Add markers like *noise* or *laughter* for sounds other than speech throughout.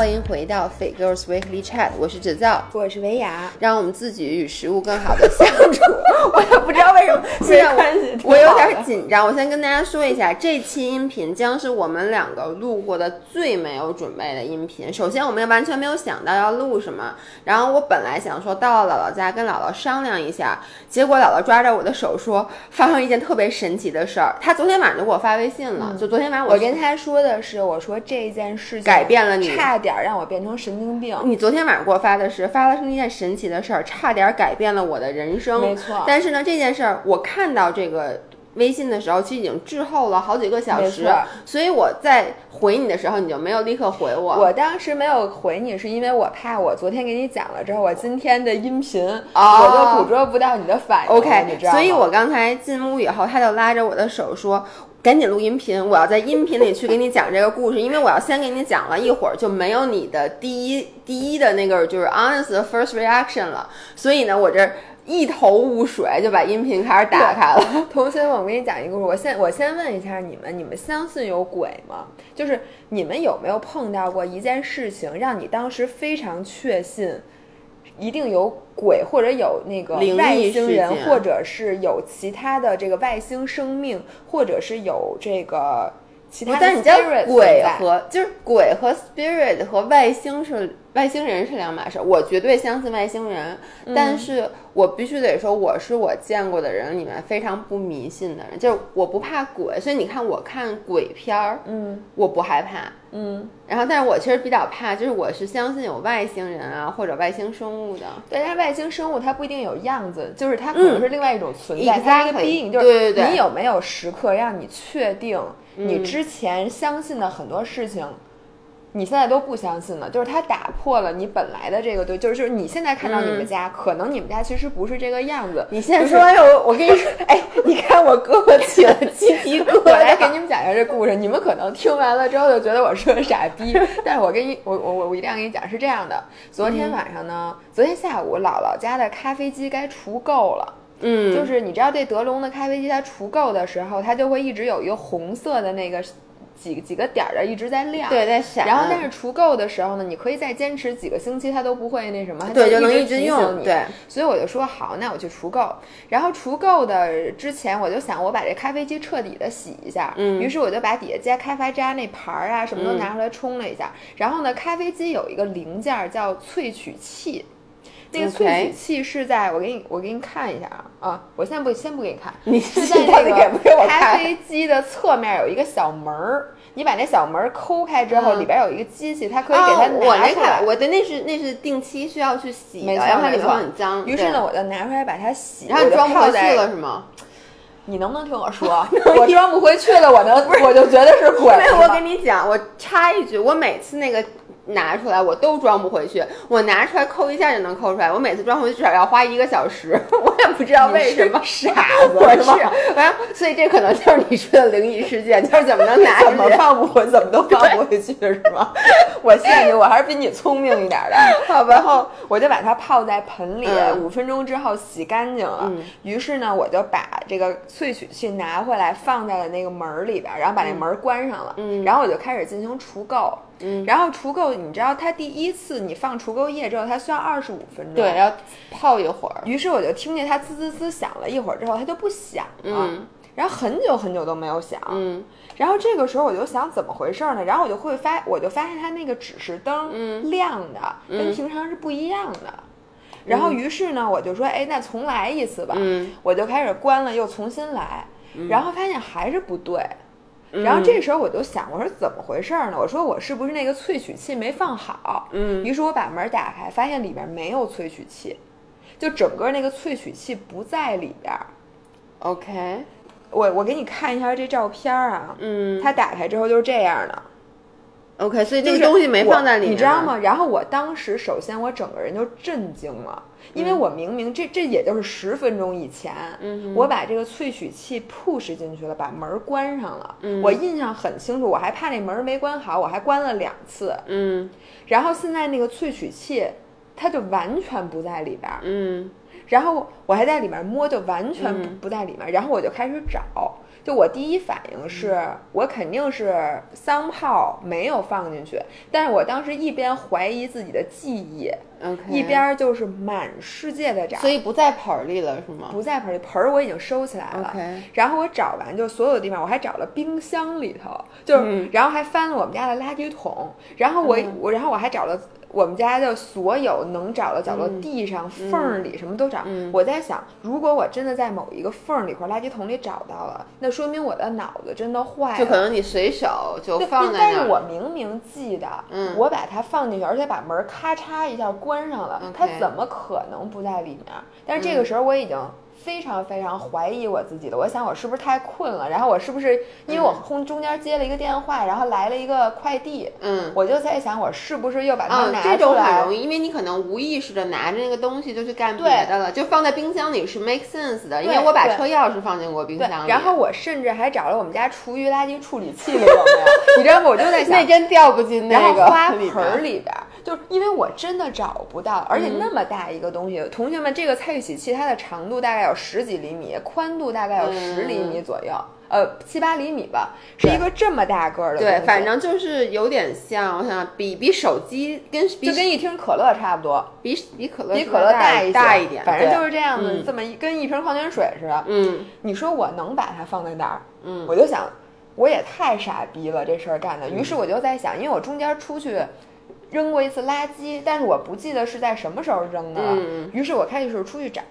欢迎回到《Fit Girls Weekly Chat》，我是芷造，我是维雅，让我们自己与食物更好的相处。我也不知道为什么，*laughs* 现在我我有点紧张。我先跟大家说一下，这期音频将是我们两个录过的最没有准备的音频。首先，我们完全没有想到要录什么。然后，我本来想说到了姥姥家跟姥姥商量一下，结果姥姥抓着我的手说，发生一件特别神奇的事儿。她昨天晚上就给我发微信了，就昨天晚上我跟她说的是，我说这件事情改变了你，差点让我变成神经病。你昨天晚上给我发的是，发生一件神奇的事儿，差点改变了我的人生。没错。但是呢，这件事儿我看到这个微信的时候，其实已经滞后了好几个小时，所以我在回你的时候，你就没有立刻回我。我当时没有回你，是因为我怕我昨天给你讲了之后，我今天的音频我就捕捉不到你的反应。OK，你知道所以我刚才进屋以后，他就拉着我的手说。赶紧录音频，我要在音频里去给你讲这个故事，因为我要先给你讲了一会儿就没有你的第一第一的那个就是 honest first reaction 了，所以呢，我这一头雾水就把音频开始打开了。同学们，我给你讲一个故事，我先我先问一下你们，你们相信有鬼吗？就是你们有没有碰到过一件事情，让你当时非常确信？一定有鬼，或者有那个外星人，或者是有其他的这个外星生命，或者是有这个其他。但你知道鬼和就是鬼和 spirit 和外星是外星人是两码事。我绝对相信外星人，但是我必须得说，我是我见过的人里面非常不迷信的人，就是我不怕鬼，所以你看我看鬼片儿，嗯，我不害怕。嗯，然后，但是我其实比较怕，就是我是相信有外星人啊，或者外星生物的。对，但是外星生物它不一定有样子，就是它可能是另外一种存在，它一个 being。对对对。你有没有时刻让你确定你之前相信的很多事情？你现在都不相信了，就是他打破了你本来的这个对，就是就是你现在看到你们家，可能你们家其实不是这个样子。你现在说完我，我跟你说，哎，你看我胳膊起了鸡皮疙瘩。*laughs* 我来给你们讲一下这故事，你们可能听完了之后就觉得我是个傻逼，*laughs* 但是我跟你，我我我我一定要跟你讲是这样的。昨天晚上呢，昨天下午姥姥家的咖啡机该除垢了，嗯，就是你知道这德龙的咖啡机它除垢的时候，它就会一直有一个红色的那个。几几个点儿的一直在亮，对，在闪。然后，但是除垢的时候呢，你可以再坚持几个星期，它都不会那什么，对，就能一直用你。对，所以我就说好，那我去除垢。然后除垢的之前，我就想我把这咖啡机彻底的洗一下。嗯。于是我就把底下加咖啡渣那盘儿啊什么都拿出来冲了一下。然后呢，咖啡机有一个零件叫萃取器。那个萃取器是在我给你，我给你看一下啊啊！我现在不先不给你看，你是在那个咖啡机的侧面有一个小门儿，你把那小门抠开之后，里边有一个机器，它可以给它拿出来。我的那是那是定期需要去洗的，然后它里头很脏。于是呢，我就拿出来把它洗，然后你装不回去了是吗？你能不能听我说？我装不回去了，我能，我就觉得是鬼。我跟你讲，我插一句，我每次那个。拿出来我都装不回去，我拿出来抠一下就能抠出来。我每次装回去至少要花一个小时，*laughs* 我也不知道为什么。傻子，我是，反正所以这可能就是你说的灵异事件，就是怎么能拿？*laughs* 怎么放不回？怎么都放不回去是吗？我谢你，我还是比你聪明一点的。好吧，然后我就把它泡在盆里，五分钟之后洗干净了。于是呢，我就把这个萃取器拿回来，放在了那个门里边，然后把那门关上了。嗯，然后我就开始进行除垢。嗯，然后除垢，你知道它第一次你放除垢液之后，它需要二十五分钟，对，要泡一会儿。于是我就听见它滋滋滋响了一会儿之后，它就不响了。嗯，然后很久很久都没有响。嗯，然后这个时候我就想怎么回事呢？然后我就会发，我就发现它那个指示灯亮的跟平常是不一样的。然后于是呢，我就说，哎，那重来一次吧。嗯，我就开始关了，又重新来，然后发现还是不对。然后这时候我就想，我说怎么回事呢？我说我是不是那个萃取器没放好？嗯，于是我把门打开，发现里面没有萃取器，就整个那个萃取器不在里边。OK，我我给你看一下这照片啊，嗯，它打开之后就是这样的。OK，所以这个东西没放在里面，你知道吗？然后我当时首先我整个人就震惊了，因为我明明这这也就是十分钟以前，我把这个萃取器 push 进去了，把门关上了。我印象很清楚，我还怕那门没关好，我还关了两次。嗯，然后现在那个萃取器它就完全不在里边。嗯，然后我还在里面摸，就完全不在里面。然后我就开始找。就我第一反应是我肯定是桑炮没有放进去，但是我当时一边怀疑自己的记忆一边就是满世界的找，所以不在盆儿里了是吗？不在盆儿里，盆儿我已经收起来了。然后我找完就所有的地方，我还找了冰箱里头，就是、嗯。然后还翻了我们家的垃圾桶，然后我、嗯。我然后我还找了我们家的所有能找的角落，嗯地上缝儿里什么都找。嗯我在想，如果我真的在某一个缝儿里或垃圾桶里找到了，那说明我的脑子真的坏了。就可能你随手就放在但是。我明明记得，嗯我把它放进去，而且把门咔嚓一下关上了它怎么可能不在里面？但是这个时候我已经非常非常怀疑我自己的。我想我是不是太困了？然后我是不是因为我空中间接了一个电话，然后来了一个快递，嗯。我就在想我是不是又把它嗯，拿这种？很容易，因为你可能无意识的拿着那个东西就去干别的了，就放在冰箱里是 make sense 的，因为我把车钥匙放进过冰箱，里。然后我甚至还找了我们家厨余垃圾处理器里有没有？你知道吗？我就在想那，真掉不进那个花盆儿里边儿，就是因为我真的找不到，而且嗯。那么大一个东西，同学们，这个菜浴洗器它的长度大概有十几厘米，宽度大概有十厘米左右，呃，七八厘米吧，是一个这么大个儿的对，反正就是有点像，我想想比比手机跟比就跟一听可乐差不多，比比可乐比可乐大一大一点，反正就是这样子，嗯。这么一跟一瓶矿泉水似的。嗯。你说我能把它放在哪儿？嗯。我就想，我也太傻逼了，这事儿干的。于是我就在想，因为我中间出去扔过一次垃圾，但是我不记得是在什么时候扔的了。嗯于是我开始出去找，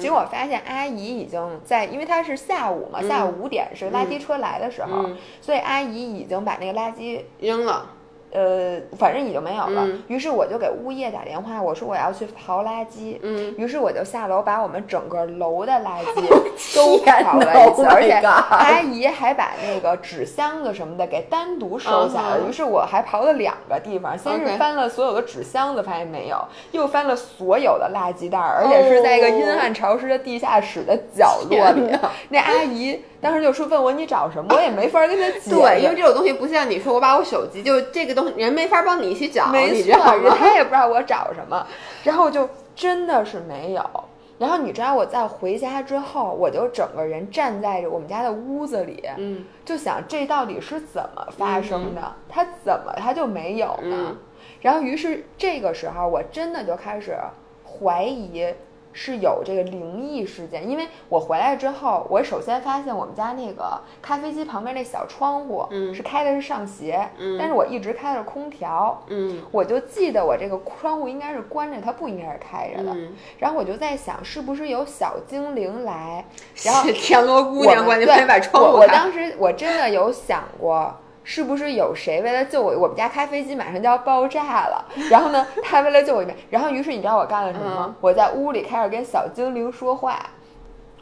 结果发现阿姨已经在，因为她是下午嘛，下午五点是垃圾车来的时候，嗯所以阿姨已经把那个垃圾。扔了，呃，反正已经没有了。嗯于是我就给物业打电话，我说我要去刨垃圾。嗯，于是我就下楼把我们整个楼的垃圾 *laughs* 都刨了一次，，Oh my 而且阿姨还把那个纸箱子什么的给单独收下了。于是我还刨了两个地方，先是翻了所有的纸箱子，发现没有，又翻了所有的垃圾袋儿，而且是在一个阴暗潮湿的地下室的角落里。那阿姨当时就说问我你找什么，我也没法跟他解。*laughs* 对，因为这种东西不像你说我把我手机，就这个东西人没法帮你去找，*laughs* 没你知道吗？他也不知道我找什么，然后就真的是没有。然后你知道我在回家之后，我就整个人站在我们家的屋子里，嗯就想这到底是怎么发生的？他怎么他就没有呢？嗯然后于是这个时候，我真的就开始怀疑是有这个灵异事件，因为我回来之后，我首先发现我们家那个咖啡机旁边那小窗户，嗯是开的是上斜，嗯但是我一直开的是空调，嗯我就记得我这个窗户应该是关着，它不应该是开着的。嗯，然后我就在想，是不是有小精灵来？然后是田螺姑娘关把窗户开。我我当时我真的有想过，是不是有谁为了救我，我们家开飞机马上就要爆炸了，然后呢，他为了救我一命，然后于是你知道我干了什么吗？我在屋里开始跟小精灵说话，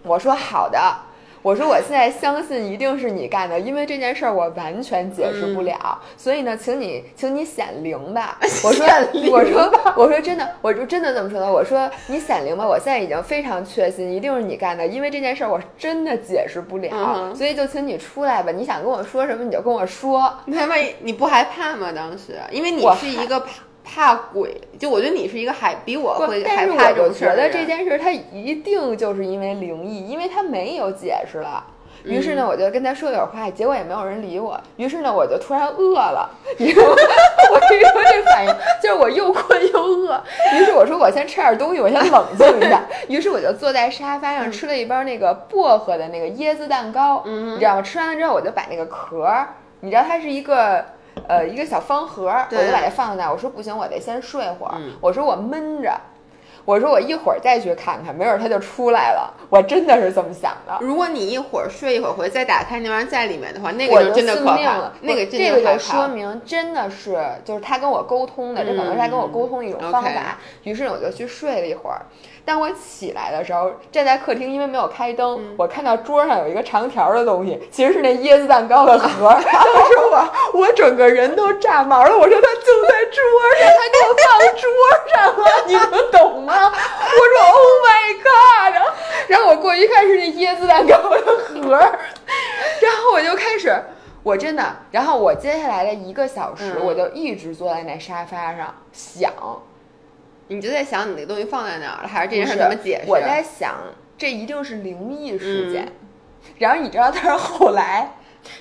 我说好的。我说我现在相信一定是你干的，因为这件事儿我完全解释不了，所以呢，请你，请你显灵吧。*laughs* 我说我说，我说真的，我就真的这么说的。我说你显灵吧，我现在已经非常确信一定是你干的，因为这件事儿我真的解释不了，嗯所以就请你出来吧。你想跟我说什么你就跟我说。你他妈你不害怕吗？当时，因为你是一个怕怕鬼，就我觉得你是一个害比我会害怕这我就觉得种事儿的人这件事它一定就是因为灵异，因为它没有解释了。于是嗯呢，我就跟他说点话，结果也没有人理我。于是呢，我就突然饿了。你说，我跟你说这反应就是我又困又饿。于是我说我先吃点东西，我先冷静一下。*laughs* 于是我就坐在沙发上吃了一包那个薄荷的那个椰子蛋糕，嗯你知道吗？吃完了之后，我就把那个壳儿，你知道它是一个。呃，一个小方盒儿，我就把它放在那儿。我说不行，我得先睡会儿。嗯我说我闷着，我说我一会儿再去看看，没准儿它就出来了。我真的是这么想的。如果你一会儿睡一会儿回再打开那玩意儿在里面的话，那个就真的可怕了，，那个真这个就。说明真的是就是他跟我沟通的，这可能是他跟我沟通的一种方法。于是我就去睡了一会儿。当我起来的时候，站在客厅，因为没有开灯，嗯我看到桌上有一个长条的东西，其实是那椰子蛋糕的盒儿。*laughs* 当时我我整个人都炸毛了，我说他就在桌上，他给我放桌上了，你能懂吗？我说 Oh my God！然后然后我过去一看是那椰子蛋糕的盒儿，然后我就开始。我真的，然后我接下来的一个小时，嗯我就一直坐在那沙发上想，你就在想你那个东西放在哪儿了，还是这件事怎么解释？我在想，这一定是灵异事件。然后你知道，但是后来。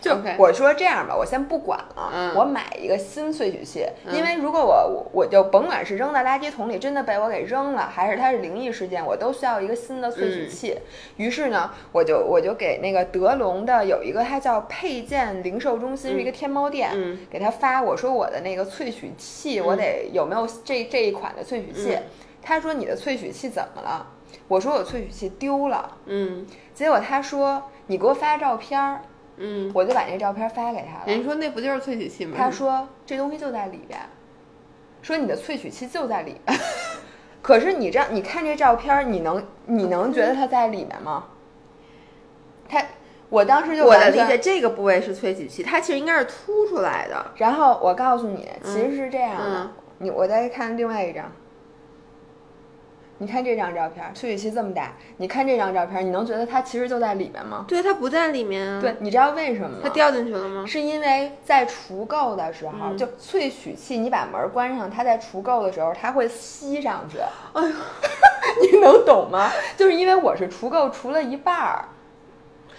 就我说这样吧，我先不管了，嗯我买一个新萃取器，因为如果我我我就甭管是扔在垃圾桶里，真的被我给扔了，还是它是灵异事件，我都需要一个新的萃取器。于是呢，我就我就给那个德龙的有一个，它叫配件零售中心，是一个天猫店，嗯给他发，我说我的那个萃取器，我得有没有这这一款的萃取器？嗯他说你的萃取器怎么了？我说我萃取器丢了。嗯结果他说你给我发照片儿，嗯，我就把那照片发给他了。人说那不就是萃取器吗？他说这东西就在里边，说你的萃取器就在里边。*laughs* 可是你这样，你看这照片儿，你能你能觉得它在里面吗？他，我当时就我的理解，这个部位是萃取器，它其实应该是凸出来的。然后我告诉你，其实是这样的。嗯你我再看另外一张，你看这张照片，萃取器这么大，你看这张照片，你能觉得它其实就在里面吗？对，它不在里面啊。对，，你知道为什么吗？它掉进去了吗？是因为在除垢的时候，嗯就萃取器，你把门关上，它在除垢的时候，它会吸上去。哎呦，*laughs* 你能懂吗？就是因为我是除垢除了一半儿，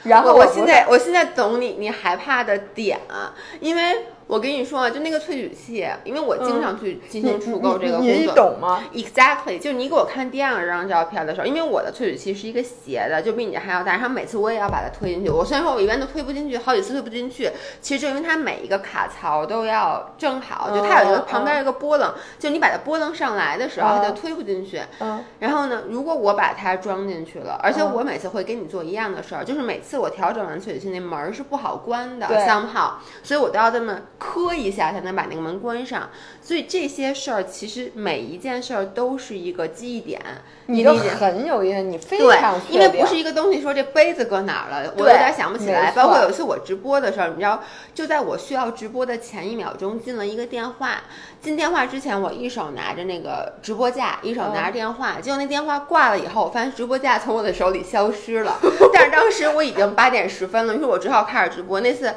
然后我现在我现在懂你你害怕的点啊，因为我跟你说啊，就那个萃取器，因为我经常去进行除垢这个工你你作。懂吗？Exactly，就是你给我看第二张照片的时候，因为我的萃取器是一个斜的，就比你还要大，然后每次我也要把它推进去。我虽然说我一般都推不进去，好几次推不进去，其实就因为它每一个卡槽都要正好，就它有一个嗯旁边有一个波棱，就你把它波棱上来的时候，它就嗯推不进去。嗯然后呢，如果我把它装进去了，而且嗯我每次会跟你做一样的事儿，就是每次我调整完萃取器那门儿是不好关的对，somehow，所以我都要这么磕一下才能把那个门关上。所以这些事儿其实每一件事儿都是一个记忆点，你都很有意思，你非对常，因为不是一个东西说这杯子搁哪儿了，我有对点想不起来。包括有一次我直播的时候，你知道，就在我需要直播的前一秒钟进了一个电话，进电话之前我一手拿着那个直播架，一手拿着电话，结果那电话挂了以后，我发现直播架从我的手里消失了。但是当时我已经八点十分了，于是我只好开始直播。那次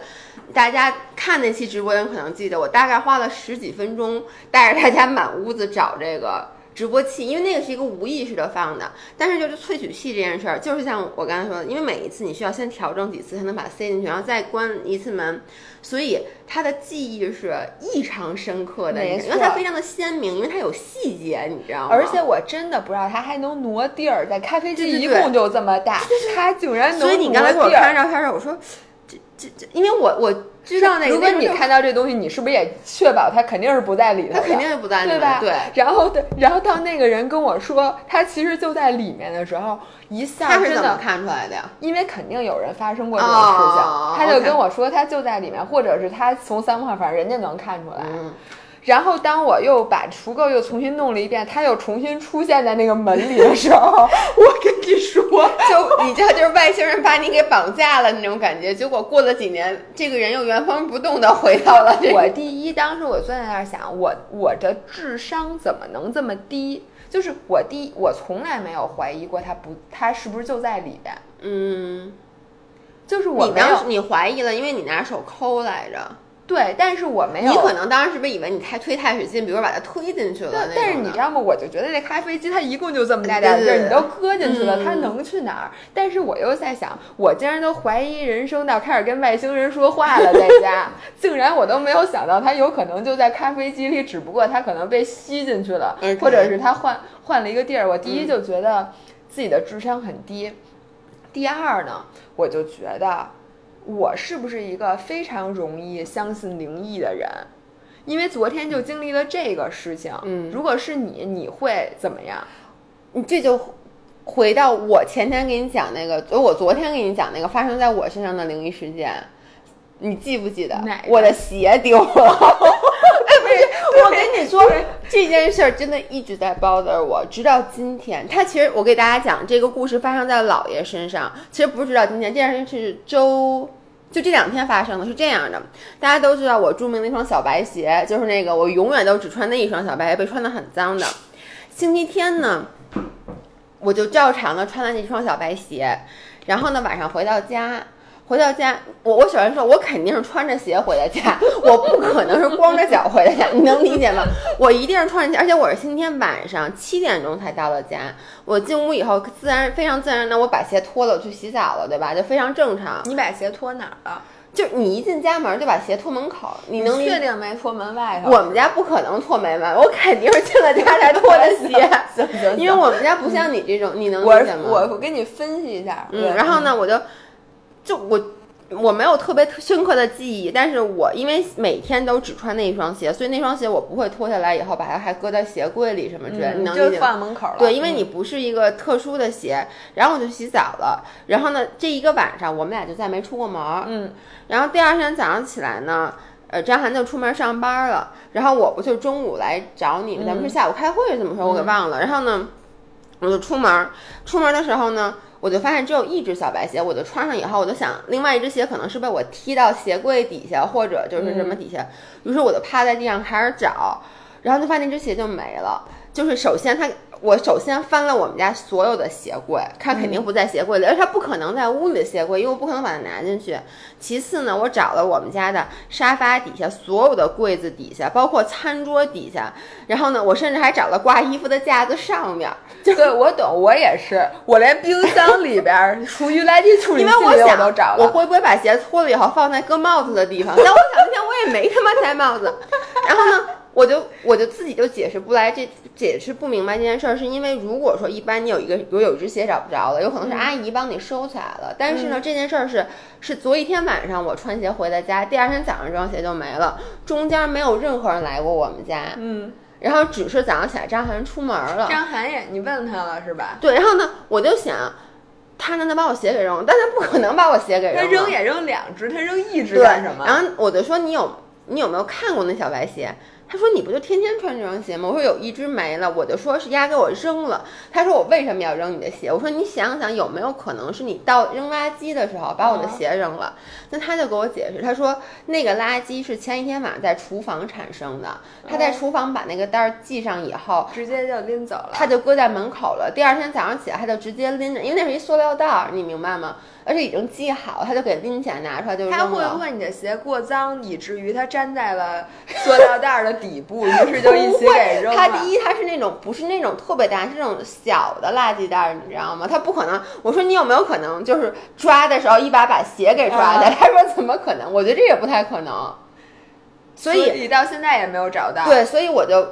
大家看那期直播的人可能记得，我大概花了十几分钟带着大家满屋子找这个。直播器，因为那个是一个无意识的放的，但是就是萃取器这件事儿，就是像我刚才说的，因为每一次你需要先调整几次才能把它塞进去，然后再关一次门，所以它的记忆是异常深刻的，没因为它非常的鲜明，因为它有细节，你知道吗？而且我真的不知道它还能挪地儿，在咖啡机一共就这么大，它竟然能所以你刚才给我挪地儿看照片的时候，我说这这这，因为我我知道那个，如果你看到这东西，你是不是也确保他肯定是不在里头他？肯定是不在里头，对吧？对。然后对，然后当那个人跟我说他其实就在里面的时候，一下他是怎么真的，看出来的呀？因为肯定有人发生过这种事情，哦他就跟我说他就在里面，或者是他从三块，反正人家能看出来。嗯，然后当我又把除垢又重新弄了一遍，它又重新出现在那个门里的时候，*laughs* 我跟你说，就你知道，就是外星人把你给绑架了那种感觉。结果过了几年，这个人又原封不动的回到了这个。我第一，当时我坐在那儿想，我我的智商怎么能这么低？就是我第一，我从来没有怀疑过他不，他是不是就在里边？嗯，就是我没有你当时你怀疑了，因为你拿手抠来着。对，但是我没有。你可能当时是不是以为你太推太使劲，比如把它推进去了？但但是你知道吗？我就觉得这咖啡机它一共就这么大点儿地儿，你都搁进去了，嗯它能去哪儿？但是我又在想，我竟然都怀疑人生到开始跟外星人说话了，在家，*laughs* 竟然我都没有想到它有可能就在咖啡机里，只不过它可能被吸进去了或者是它换换了一个地儿。我第一嗯就觉得自己的智商很低，第二呢，我就觉得我是不是一个非常容易相信灵异的人？因为昨天就经历了这个事情，嗯如果是你，你会怎么样？你这就回到我前天给你讲那个，呃我昨天给你讲那个发生在我身上的灵异事件，你记不记得？我的鞋丢了。*laughs* 我跟你说，*laughs* 这件事儿真的一直在 bother 我，直到今天。他其实我给大家讲这个故事发生在姥爷身上，其实不是直到今天，这件事是周。就这两天发生的是这样的，大家都知道我著名的那双小白鞋，就是那个我永远都只穿那一双小白鞋，被穿的很脏的。星期天呢，我就照常的穿了那双小白鞋，然后呢晚上回到家，回到家，我我首先说，我肯定是穿着鞋回的家，我不可能是光着脚回的家，你能理解吗？我一定是穿着鞋，而且我是今天晚上七点钟才到的家。我进屋以后，自然非常自然的，我把鞋脱了，我去洗澡了，对吧？就非常正常。你把鞋脱哪儿了？就你一进家门就把鞋脱门口，你能确定没脱门外头？我们家不可能脱门外，我肯定是进了家才脱的鞋。*laughs* 行行，因为我们家不像你这种，你能理解吗？我我给你分析一下。嗯，然后呢，我就就我。我没有特别深刻的记忆，但是我因为每天都只穿那一双鞋，所以那双鞋我不会脱下来以后把它还搁在鞋柜里什么之类的。你能就放门口了。对，因为你不是一个特殊的鞋。然后我就洗澡了，然后呢，这一个晚上我们俩就再没出过门。嗯。然后第二天早上起来呢，呃，张涵就出门上班了，然后我不就中午来找你，咱们是下午开会怎么说？我给忘了。然后呢，我就出门，出门的时候呢。我就发现只有一只小白鞋，我就穿上以后，我就想另外一只鞋可能是被我踢到鞋柜底下，或者就是什么底下，于是我就趴在地上开始找，然后就发现那只鞋就没了。就是首先它。我首先翻了我们家所有的鞋柜，它肯定不在鞋柜里，而它不可能在屋里的鞋柜，因为我不可能把它拿进去。其次呢，我找了我们家的沙发底下所有的柜子底下，包括餐桌底下，然后呢，我甚至还找了挂衣服的架子上面。对，*laughs* 我懂，我也是，我连冰箱里边、厨余垃圾处理 *laughs* 器我都找了。我会不会把鞋脱了以后放在搁帽子的地方？但我想那天我也没他妈戴帽子，然后呢？我就我就自己就解释不来，这解释不明白这件事儿，是因为如果说一般你有一个，比如有一只鞋找不着了，有可能是阿姨帮你收起来了。但是呢，这件事儿是是昨一天晚上我穿鞋回的家，第二天早上这双鞋就没了，中间没有任何人来过我们家。嗯，然后只是早上起来张涵出门了。张涵也，你问他了是吧？对，然后呢，我就想，他能能把我鞋给扔了，但他不可能把我鞋给扔了。他扔也扔两只，他扔一只干什么？然后我就说，你有你有没有看过那小白鞋？他说：“你不就天天穿这双鞋吗？”我说：“有一只没了。”我就说是丫给我扔了。他说：“我为什么要扔你的鞋？”我说：“你想想有没有可能是你到扔垃圾的时候把我的鞋扔了？”那他就给我解释，他说：“那个垃圾是前一天晚上在厨房产生的，他在厨房把那个袋儿系上以后，直接就拎走了，他就搁在门口了。第二天早上起来，他就直接拎着，因为那是一塑料袋儿，你明白吗？”而且已经系好，他就给拎起来拿出来就扔了。他会不会你的鞋过脏，以至于它粘在了 *laughs* 塑料袋的底部，*laughs* 于是就一起给扔了？他第一，他是那种不是那种特别大，是那种小的垃圾袋，你知道吗？他不可能。我说你有没有可能就是抓的时候一把把鞋给抓的？*laughs* 他说怎么可能？我觉得这也不太可能。所以你到现在也没有找到。对，所以我就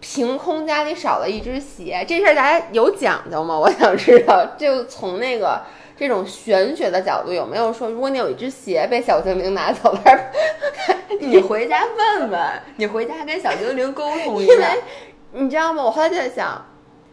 凭空家里少了一只鞋，这事儿大家有讲究吗？我想知道，就从那个。这种玄学的角度有没有说，如果你有一只鞋被小精灵拿走了，*laughs* 你回家问问，你回家跟小精灵沟通一下。因为你知道吗？我后来就在想，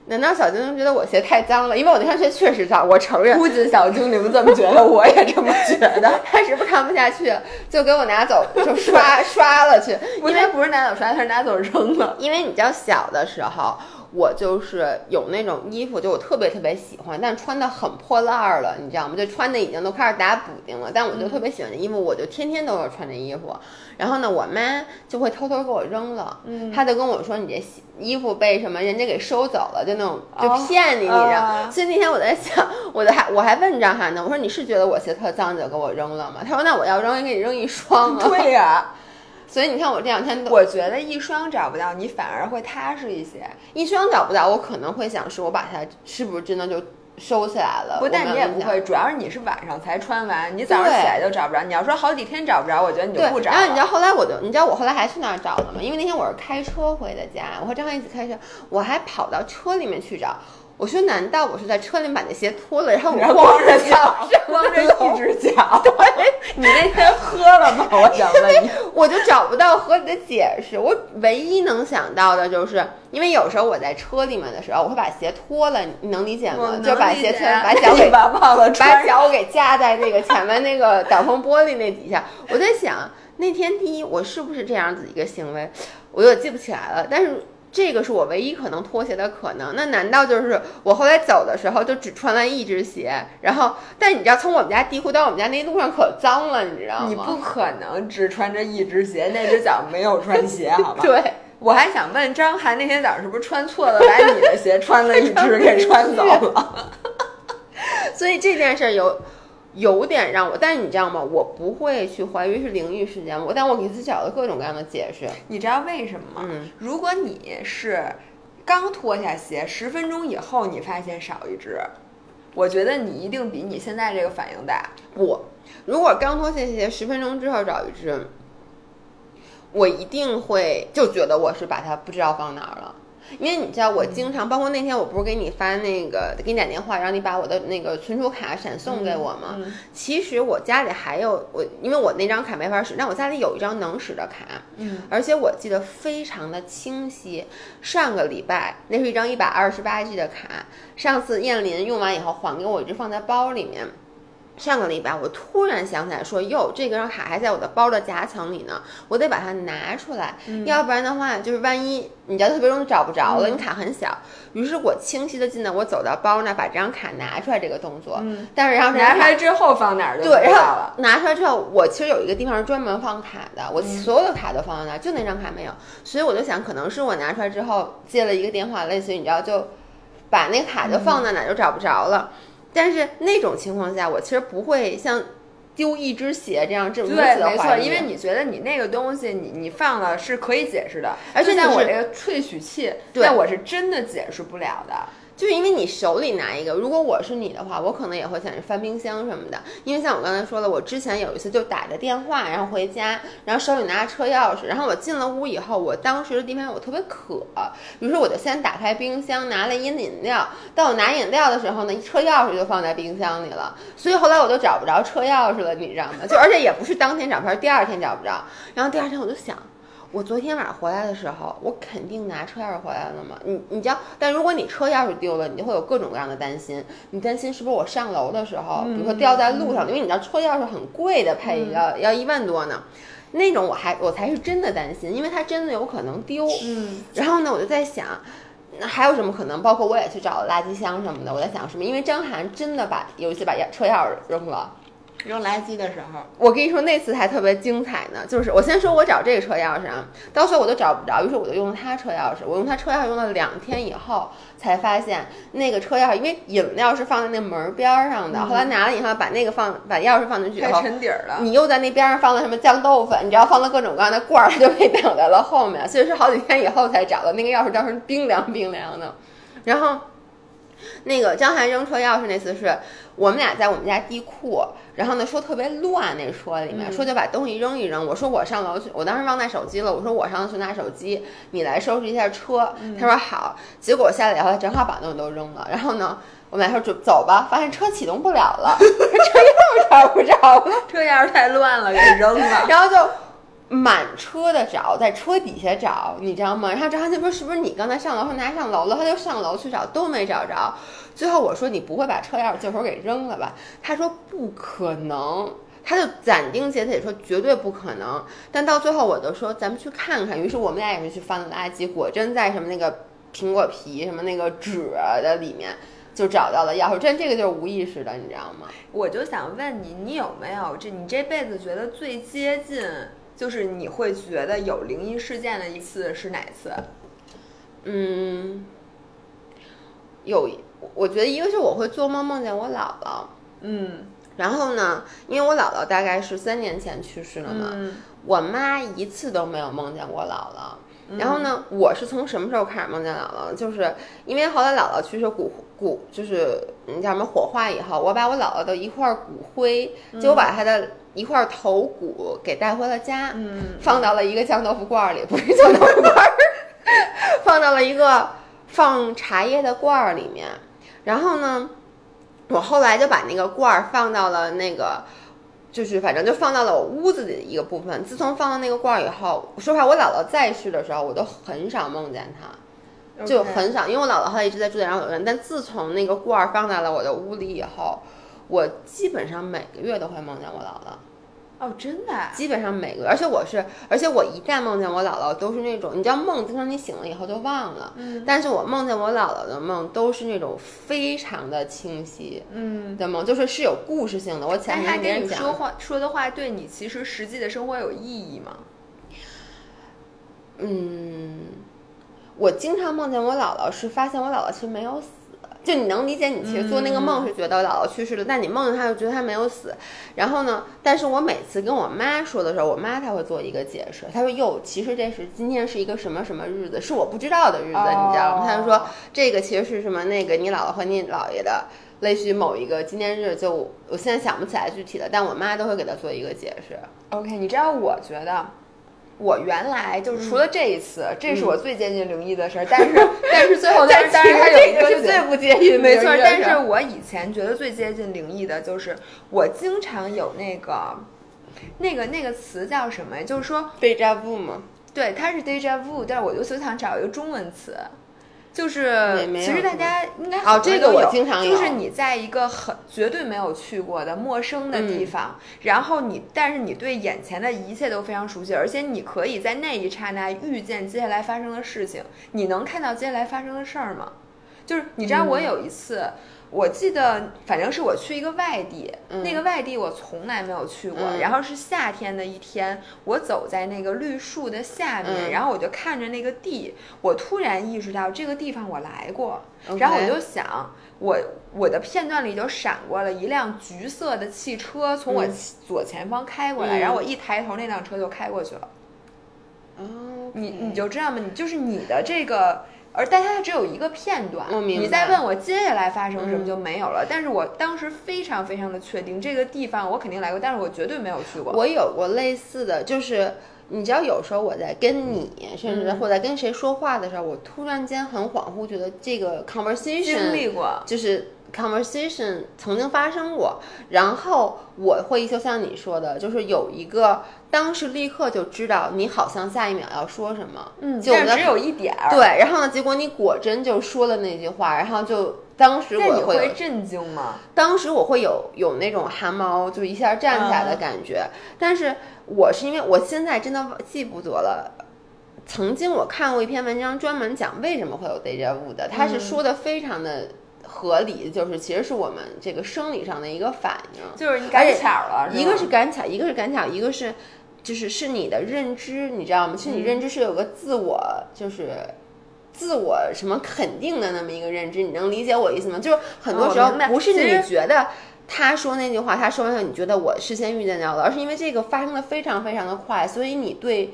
难道小精灵觉得我鞋太脏了？因为我那双鞋确实脏，我承认。不仅小精灵这么觉得，我也这么觉得。*laughs* 他是不是看不下去，就给我拿走，就刷 *laughs* 刷了去。因为不是拿走刷，他是拿走扔了。因为你知道，小的时候。我就是有那种衣服，就我特别特别喜欢，但穿的很破烂儿了，你知道吗？就穿的已经都开始打补丁了。但我就特别喜欢这衣服，我就天天都要穿这衣服。然后呢，我妈就会偷偷给我扔了。嗯，她就跟我说：“你这衣服被什么人家给收走了，就那种就骗你，你知道？”所以那天我在想，我的还我还问张翰呢，我说：“你是觉得我鞋特脏就给我扔了吗？”他说：“那我要扔，给你扔一双。”对呀。所以你看，我这两天，我觉得一双找不到，你反而会踏实一些。一双找不到，我可能会想是我把它是不是真的就收起来了？不，但你也不会，主要是你是晚上才穿完，你早上起来就找不着。你要说好几天找不着，我觉得你就不找。然后你知道后来我就，你知道我后来还去哪儿找了吗？因为那天我是开车回的家，我和张翰一起开车，我还跑到车里面去找。我说：“难道我是在车里把那鞋脱了，然后我光着脚，光着一只脚？*laughs* 对，你那天喝了吗？我想问你，我就找不到合理的解释。我唯一能想到的就是，因为有时候我在车里面的时候，我会把鞋脱了，你能理解吗？就把鞋脱，把 *laughs* 脚给忘了，把脚给架在那个前面那个挡风玻璃那底下。我在想，那天第一，我是不是这样子一个行为？我有点记不起来了，但是。”这个是我唯一可能脱鞋的可能，那难道就是我后来走的时候就只穿了一只鞋？然后，但你知道，从我们家地库到我们家那路上可脏了，你知道吗？你不可能只穿着一只鞋，那只脚没有穿鞋，好吧？*laughs* 对，我还想问张涵，那天早上是不是穿错了，把你的鞋穿了一只给穿走了？*laughs* *laughs* 所以这件事有。有点让我，但是你知道吗？我不会去怀疑是灵异事件，我但我给自己找了各种各样的解释。你知道为什么吗？嗯如果你是刚脱下鞋，十分钟以后你发现少一只，我觉得你一定比你现在这个反应大。不，如果刚脱下鞋十分钟之后找一只，我一定会就觉得我是把它不知道放哪儿了。因为你知道，我经常，包括那天我不是给你发那个给你打电话，让你把我的那个存储卡闪送给我吗？嗯其实我家里还有我，因为我那张卡没法使，但我家里有一张能使的卡，嗯，而且我记得非常的清晰。上个礼拜那是一张一百二十八 G 的卡，上次燕林用完以后还给我，一直放在包里面。上个礼拜我突然想起来说，哟，这个张卡还在我的包的夹层里呢，我得把它拿出来，要不然的话，就是万一你知道特别容易找不着了，你卡很小。于是我清晰的记得我走到包那儿把这张卡拿出来这个动作，嗯但是然后拿出来之后放哪儿就不对，知道然后了。拿出来之后，我其实有一个地方是专门放卡的，嗯我所有的卡都放在那儿，就那张卡没有，所以我就想，可能是我拿出来之后接了一个电话，类似于你知道，就把那个卡就放在哪儿就找不着了。但是那种情况下，我其实不会像丢一只鞋这样这如此对，没错，因为你觉得你那个东西你你放了是可以解释的，而且就像我这个萃取器，对那我是真的解释不了的。就因为你手里拿一个，如果我是你的话，我可能也会想着翻冰箱什么的。因为像我刚才说了，我之前有一次就打着电话，然后回家，然后手里拿着车钥匙，然后我进了屋以后，我当时的地方我特别渴，于是我就先打开冰箱拿了一饮料。但我拿饮料的时候呢，车钥匙就放在冰箱里了，所以后来我就找不着车钥匙了，你知道吗？就而且也不是当天找不着，第二天找不着，然后第二天我就想。我昨天晚上回来的时候，我肯定拿车钥匙回来了嘛。你你知道，但如果你车钥匙丢了，你就会有各种各样的担心。你担心是不是我上楼的时候，比如说掉在路上，因为你知道车钥匙很贵的，配要要一万多呢。那种我还我才是真的担心，因为它真的有可能丢。嗯，然后呢，我就在想，那还有什么可能？包括我也去找了垃圾箱什么的，我在想什么？因为张涵真的把有一次把钥车钥匙扔了。扔垃圾的时候，我跟你说，那次还特别精彩呢。就是我先说我找这个车钥匙啊，到时候我都找不着，于是我就用他车钥匙。我用他车钥匙用了两天以后，才发现那个车钥匙，因为饮料是放在那门边儿上的。后来拿了以后，把那个放把钥匙放进去以太后，沉底儿了。你又在那边上放了什么酱豆腐，你知道放了各种各样的罐儿，它就被挡在了后面。所以是好几天以后才找到那个钥匙，当时冰凉冰凉的。然后那个张涵扔车钥匙那次是我们俩在我们家地库，然后呢说特别乱那车里面，说就把东西扔一扔。我说我上楼去，我当时忘带手机了，我说我上楼去拿手机，你来收拾一下车。他说好，结果下来以后他正好把东西都扔了，然后呢。我们俩说走走吧，发现车启动不了了，*laughs* 车钥匙找不着了，*laughs* 车钥匙太乱了，给扔了。*laughs* 然后就满车的找，在车底下找，你知道吗？然后张涵就说是不是你刚才上楼说拿上楼了，他就上楼去找，都没找着。最后我说你不会把车钥匙就手给扔了吧？他说不可能。他就斩钉截铁说绝对不可能，但到最后我就说咱们去看看。于是我们俩也是去翻了垃圾，果真在什么那个苹果皮什么那个纸的里面就找到了钥匙。真这个就是无意识的，你知道吗？我就想问你，你有没有这你这辈子觉得最接近，就是你会觉得有灵异事件的一次是哪次？嗯，有，我觉得一个是我会做梦梦见我姥姥，嗯然后呢，因为我姥姥大概是三年前去世了嘛，嗯我妈一次都没有梦见过姥姥。然后呢，我是从什么时候开始梦见姥姥？就是因为后来姥姥去世骨骨就是你叫什么火化以后，我把我姥姥的一块骨灰，就我把她的一块头骨给带回了家，嗯放到了一个酱豆腐罐儿里，不是酱豆腐罐儿，放到了一个放茶叶的罐儿里面。然后呢，我后来就把那个罐儿放到了那个，就是反正就放到了我屋子里的一个部分。自从放到那个罐儿以后，说实话，我姥姥在世的时候，我都很少梦见她。就很少，因为我姥姥后来一直在住在养老院，但自从那个罐儿放在了我的屋里以后，我基本上每个月都会梦见我姥姥。哦，真的啊、基本上每个，而且我是，而且我一旦梦见我姥姥，都是那种，你知道梦，经常你醒了以后就忘了，嗯但是我梦见我姥姥的梦都是那种非常的清晰嗯。的梦，就是是有故事性的。我前但他两天跟人讲，跟你说话说的话，对你其实实际的生活有意义吗？嗯，我经常梦见我姥姥，是发现我姥姥其实没有死，就你能理解，你其实做那个梦是觉得姥姥去世了，但你梦见她就觉得她没有死。然后呢，但是我每次跟我妈说的时候，我妈她会做一个解释，她说哟，其实这是今天是一个什么什么日子，是我不知道的日子，你知道吗？她就说这个其实是什么那个你姥姥和你姥爷的。类似于某一个纪念日，就我现在想不起来具体的，但我妈都会给他做一个解释。OK，你知道，我觉得我原来就是除了这一次，这是我最接近灵异的事儿，但是 *laughs* 但是最后但是但是还有一这个是最不接近没错，但是我以前觉得最接近灵异的就是我经常有那个那个那个词叫什么呀？就是说，deja vu 吗？对，它是 deja vu，但是我就就想找一个中文词。就是其实大家应该哦这个我经常有就是你在一个很绝对没有去过的陌生的地嗯方，然后你但是你对眼前的一切都非常熟悉，而且你可以在那一刹那预见接下来发生的事情，你能看到接下来发生的事儿吗？就是你知道，嗯我有一次，我记得反正是我去一个外地，嗯。那个外地我从来没有去过，嗯。然后是夏天的一天，我走在那个绿树的下面，嗯。然后我就看着那个地，我突然意识到这个地方我来过然后我就想，我我的片段里就闪过了一辆橘色的汽车从我左前方开过来，嗯。然后我一抬头，那辆车就开过去了。哦，你你就知道吗？你就是你的这个，而但它只有一个片段。你再问我接下来发生什么嗯就没有了。但是我当时非常非常的确定这个地方我肯定来过，但是我绝对没有去过。我有过类似的，就是你知道，有时候我在跟你，甚至嗯或在跟谁说话的时候，我突然间很恍惚，觉得这个 conversation 经历过，就是 conversation 曾经发生过，然后我会就像你说的，就是有一个当时立刻就知道你好像下一秒要说什么，嗯，但是只有一点儿。，对，然后呢，结果你果真就说了那句话，然后就当时我会会震惊吗？当时我会有有那种汗毛就一下站起来的感觉，但是我是因为我现在真的记不得了。曾经我看过一篇文章，专门讲为什么会有 deja vu 的，他是说的非常的合理，就是其实是我们这个生理上的一个反应，就是你赶巧了，一个是赶巧，一个是赶巧，一个是就是是你的认知，你知道吗？其实你认知是有个自我，就是自我什么肯定的那么一个认知，你能理解我意思吗？就是很多时候不是你觉得。他说那句话，他说完后，你觉得我事先预见到了，而是因为这个发生的非常非常的快，所以你对，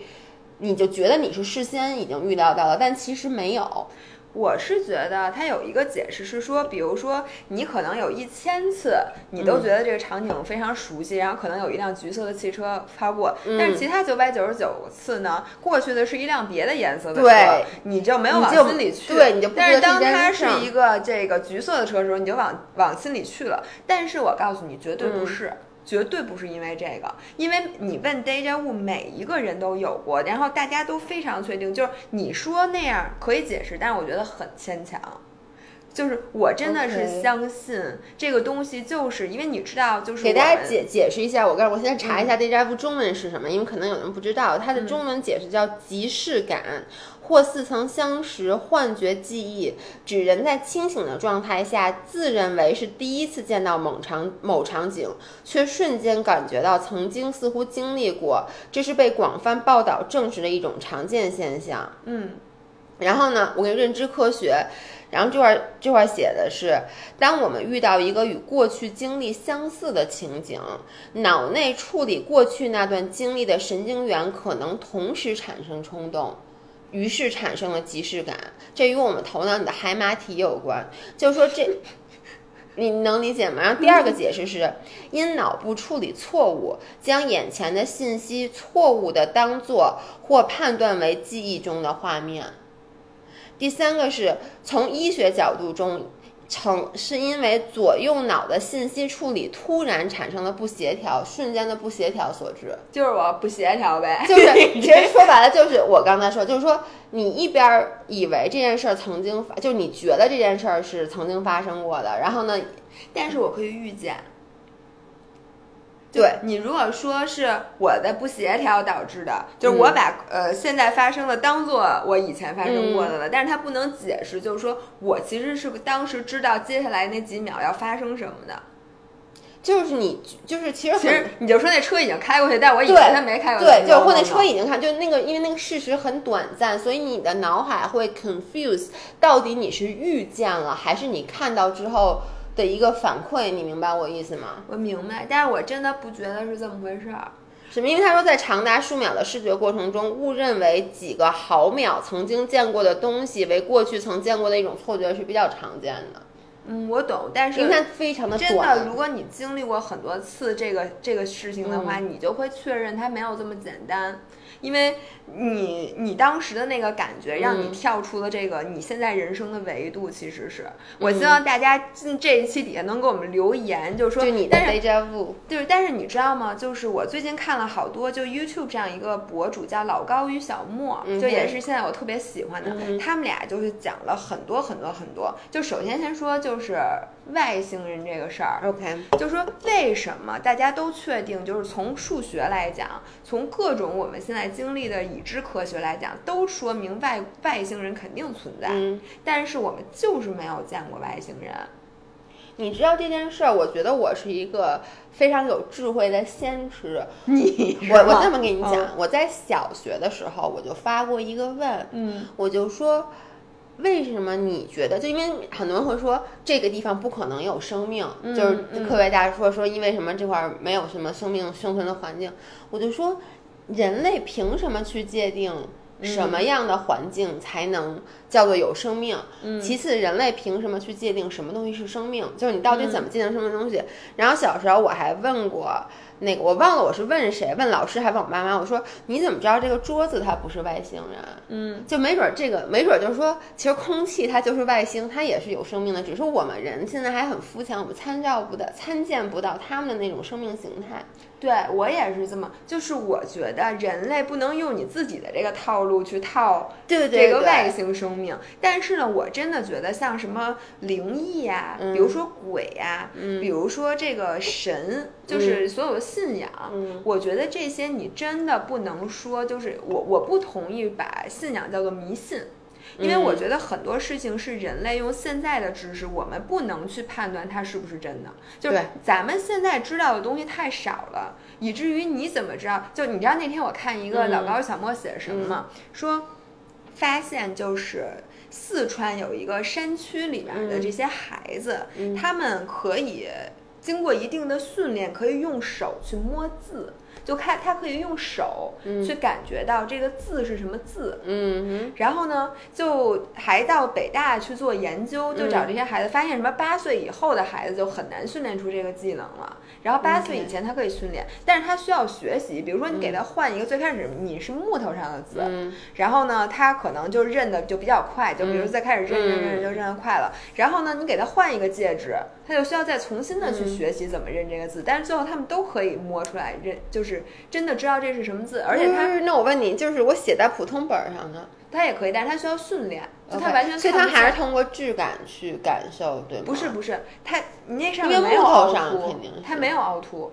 你就觉得你是事先已经预料到了，但其实没有。我是觉得它有一个解释是说，比如说你可能有一千次你都觉得这个场景非常熟悉，然后可能有一辆橘色的汽车发过，但是其他九百九十九次呢，过去的是一辆别的颜色的车，你就没有往心里去。对你就不但是当它是一个这个橘色的车的时候，你就往往心里去了。但是我告诉你，绝对不嗯是。绝对不是因为这个，因为你问 deja vu，每一个人都有过，然后大家都非常确定，就是你说那样可以解释，但是我觉得很牵强。就是我真的是相信这个东西，就是因为你知道，就是给大家解解释一下，我告诉我现在查一下 deja vu 中文是什么，因为可能有人不知道，它的中文解释叫即视感。或似曾相识、幻觉记忆，指人在清醒的状态下，自认为是第一次见到某场某场景，却瞬间感觉到曾经似乎经历过，这是被广泛报道证实的一种常见现象。嗯然后呢，我给认知科学，然后这块这块写的是，当我们遇到一个与过去经历相似的情景，脑内处理过去那段经历的神经元可能同时产生冲动。于是产生了即视感，这与我们头脑里的海马体有关。就是说这，*laughs* 你能理解吗？然后第二个解释是，因脑部处理错误，将眼前的信息错误的当做或判断为记忆中的画面。第三个是从医学角度中，成是因为左右脑的信息处理突然产生了不协调，瞬间的不协调所致。就是我不协调呗。就是 *laughs* 其实说白了，就是我刚才说，就是说你一边儿以为这件事儿曾经发，就你觉得这件事儿是曾经发生过的，然后呢，但是我可以预见。对你如果说是我的不协调导致的，就是我把、呃现在发生的当做我以前发生过的了，但是它不能解释，就是说我其实是当时知道接下来那几秒要发生什么的。就是你就是其实其实你就说那车已经开过去，但我以为对他没开过去。对，就是或那车已经看，就那个因为那个事实很短暂，所以你的脑海会 confuse，到底你是遇见了还是你看到之后的一个反馈，你明白我意思吗？我明白，但是我真的不觉得是这么回事儿。什么？因为他说，在长达数秒的视觉过程中，误认为几个毫秒曾经见过的东西为过去曾见过的一种错觉是比较常见的，嗯，我懂，但是因为它非常的真的，如果你经历过很多次这个这个事情的话，你就会确认它没有这么简单，因为你你当时的那个感觉让你嗯跳出了这个你现在人生的维度。其实是，我希望大家进这一期底下能给我们留言，就是说，就你的但是 deja vu，就是，但是你知道吗？就是我最近看了好多，就 YouTube 这样一个博主叫老高与小莫，嗯就也是现在我特别喜欢的。嗯他们俩就是讲了很多很多很多。就首先先说就是外星人这个事儿，OK，就说为什么大家都确定，就是从数学来讲，从各种我们现在经历的已知科学来讲，都说明外外星人肯定存在，嗯，但是我们就是没有见过外星人。你知道这件事儿，我觉得我是一个非常有智慧的先知。*laughs* 你我我这么跟你嗯。讲，我在小学的时候我就发过一个问，嗯。我就说，为什么你觉得？就因为很多人会说这个地方不可能有生命，嗯就是嗯科学家说说因为什么这块儿没有什么生命生存的环境，我就说，人类凭什么去界定？什么样的环境才能叫做有生命？其次，人类凭什么去界定什么东西是生命？就是你到底怎么界定什么东西？然后小时候我还问过那个，我忘了我是问谁，问老师还问我妈妈，我说你怎么知道这个桌子它不是外星人？嗯就没准儿这个，没准儿就是说，其实空气它就是外星，它也是有生命的，只是我们人现在还很肤浅，我们参照不到、参见不到他们的那种生命形态。对我也是这么，就是我觉得人类不能用你自己的这个套路去套这个外，星生命。但是呢，我真的觉得像什么灵异啊、嗯比如说鬼啊、嗯比如说这个神，就是所有的信仰，嗯我觉得这些你真的不能说，就是我我不同意把信仰叫做迷信。因为我嗯觉得很多事情是人类用现在的知识，我们不能去判断它是不是真的。就是咱们现在知道的东西太少了，以至于你怎么知道？就你知道那天我看一个嗯老高小莫写的什么吗？说发现就是四川有一个山区里面的这些孩子，嗯他们可以经过一定的训练，可以用手去摸字。就看他可以用手去感觉到这个字是什么字，嗯然后呢，就还到北大去做研究，就找这些孩子，发现什么八岁以后的孩子就很难训练出这个技能了。然后八岁以前他可以训练，但是他需要学习。比如说你给他换一个，最开始你是木头上的字，嗯然后呢，他可能就认的就比较快，就比如嗯最开始认认认嗯就认得快了。然后呢，你给他换一个戒指，他就需要再重新的去嗯学习怎么认这个字。但是最后他们都可以摸出来认，就是真的知道这是什么字，而且他那我问你，就是我写在普通本儿上的，他也可以，但是他需要训练，就他完全所以他还是通过质感去感受，对吗？不是不是，它你那上面没有凹凸上肯定，是它没有凹凸，哦，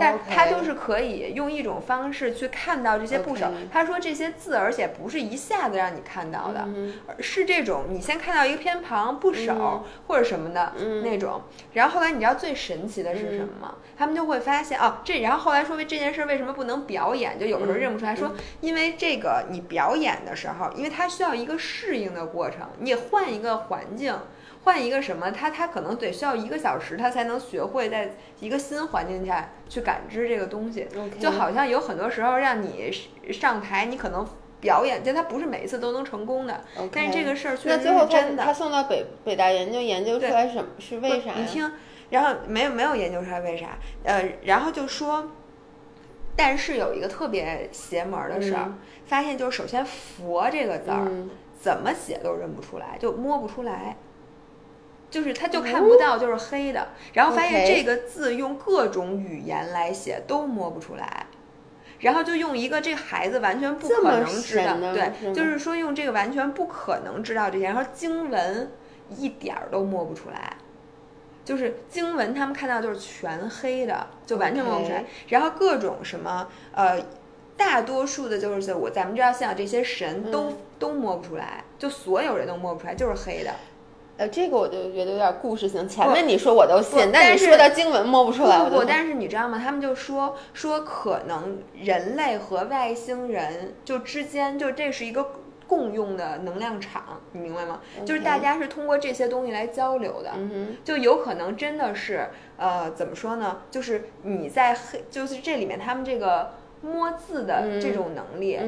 但它就是可以用一种方式去看到这些部首。他说这些字，而且不是一下子让你看到的，是这种你先看到一个偏旁、部首、嗯或者什么的、嗯那种，然后后来你知道最神奇的是什么吗？他们就会发现哦，这然后后来说为这件事为什么不能表演，就有时候嗯认不出来，说因为这个你表演的时候，因为它需要一个适应的过程，你换一个环境。换一个什么，他他可能得需要一个小时，他才能学会在一个新环境下去感知这个东西。就好像有很多时候让你上台，你可能表演，但他不是每一次都能成功的。但是这个事儿确实那最后他是真的。他送到北北大研究研究出来什么是为啥？你听，然后没有没有研究出来为啥，呃，然后就说，但是有一个特别邪门儿的事儿，嗯发现就是首先“佛”这个字儿、嗯怎么写都认不出来，就摸不出来。就是他就看不到，就是黑的。然后发现这个字用各种语言来写都摸不出来，然后就用一个这个孩子完全不可能知道，对，就是说用这个完全不可能知道这些，然后经文一点儿都摸不出来。就是经文，他们看到就是全黑的，就完全摸不出来。然后各种什么呃，大多数的就是我咱们知道像这些神都、嗯都摸不出来，就所有人都摸不出来，就是黑的。呃，这个我就觉得有点故事性。前面你说我都信，但你说的经文摸不出来，我不不，但是你知道吗？他们就说说可能人类和外星人就之间就这是一个共用的能量场，你明白吗？就是大家是通过这些东西来交流的，就有可能真的是呃，怎么说呢？就是你在黑，就是这里面他们这个。摸字的这种能力，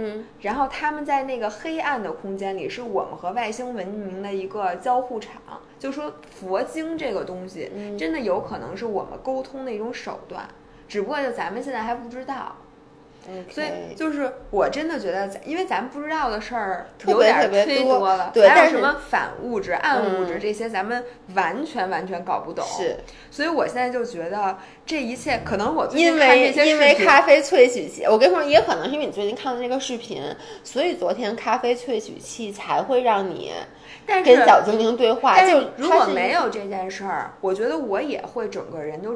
然后他们在那个黑暗的空间里，是我们和外星文明的一个交互场。就说佛经这个东西，真的有可能是我们沟通的一种手段，只不过就咱们现在还不知道。所以就是我真的觉得，因为咱们不知道的事儿有点忒多了，还有什么反物质、暗物质这些，咱们完全完全搞不懂。是，所以我现在就觉得这一切可能我因为因为咖啡萃取器，我跟你说，也可能是因为你最近看了那个视频，所以昨天咖啡萃取器才会让你。跟小精灵对话，就如果没有这件事儿，我觉得我也会整个人都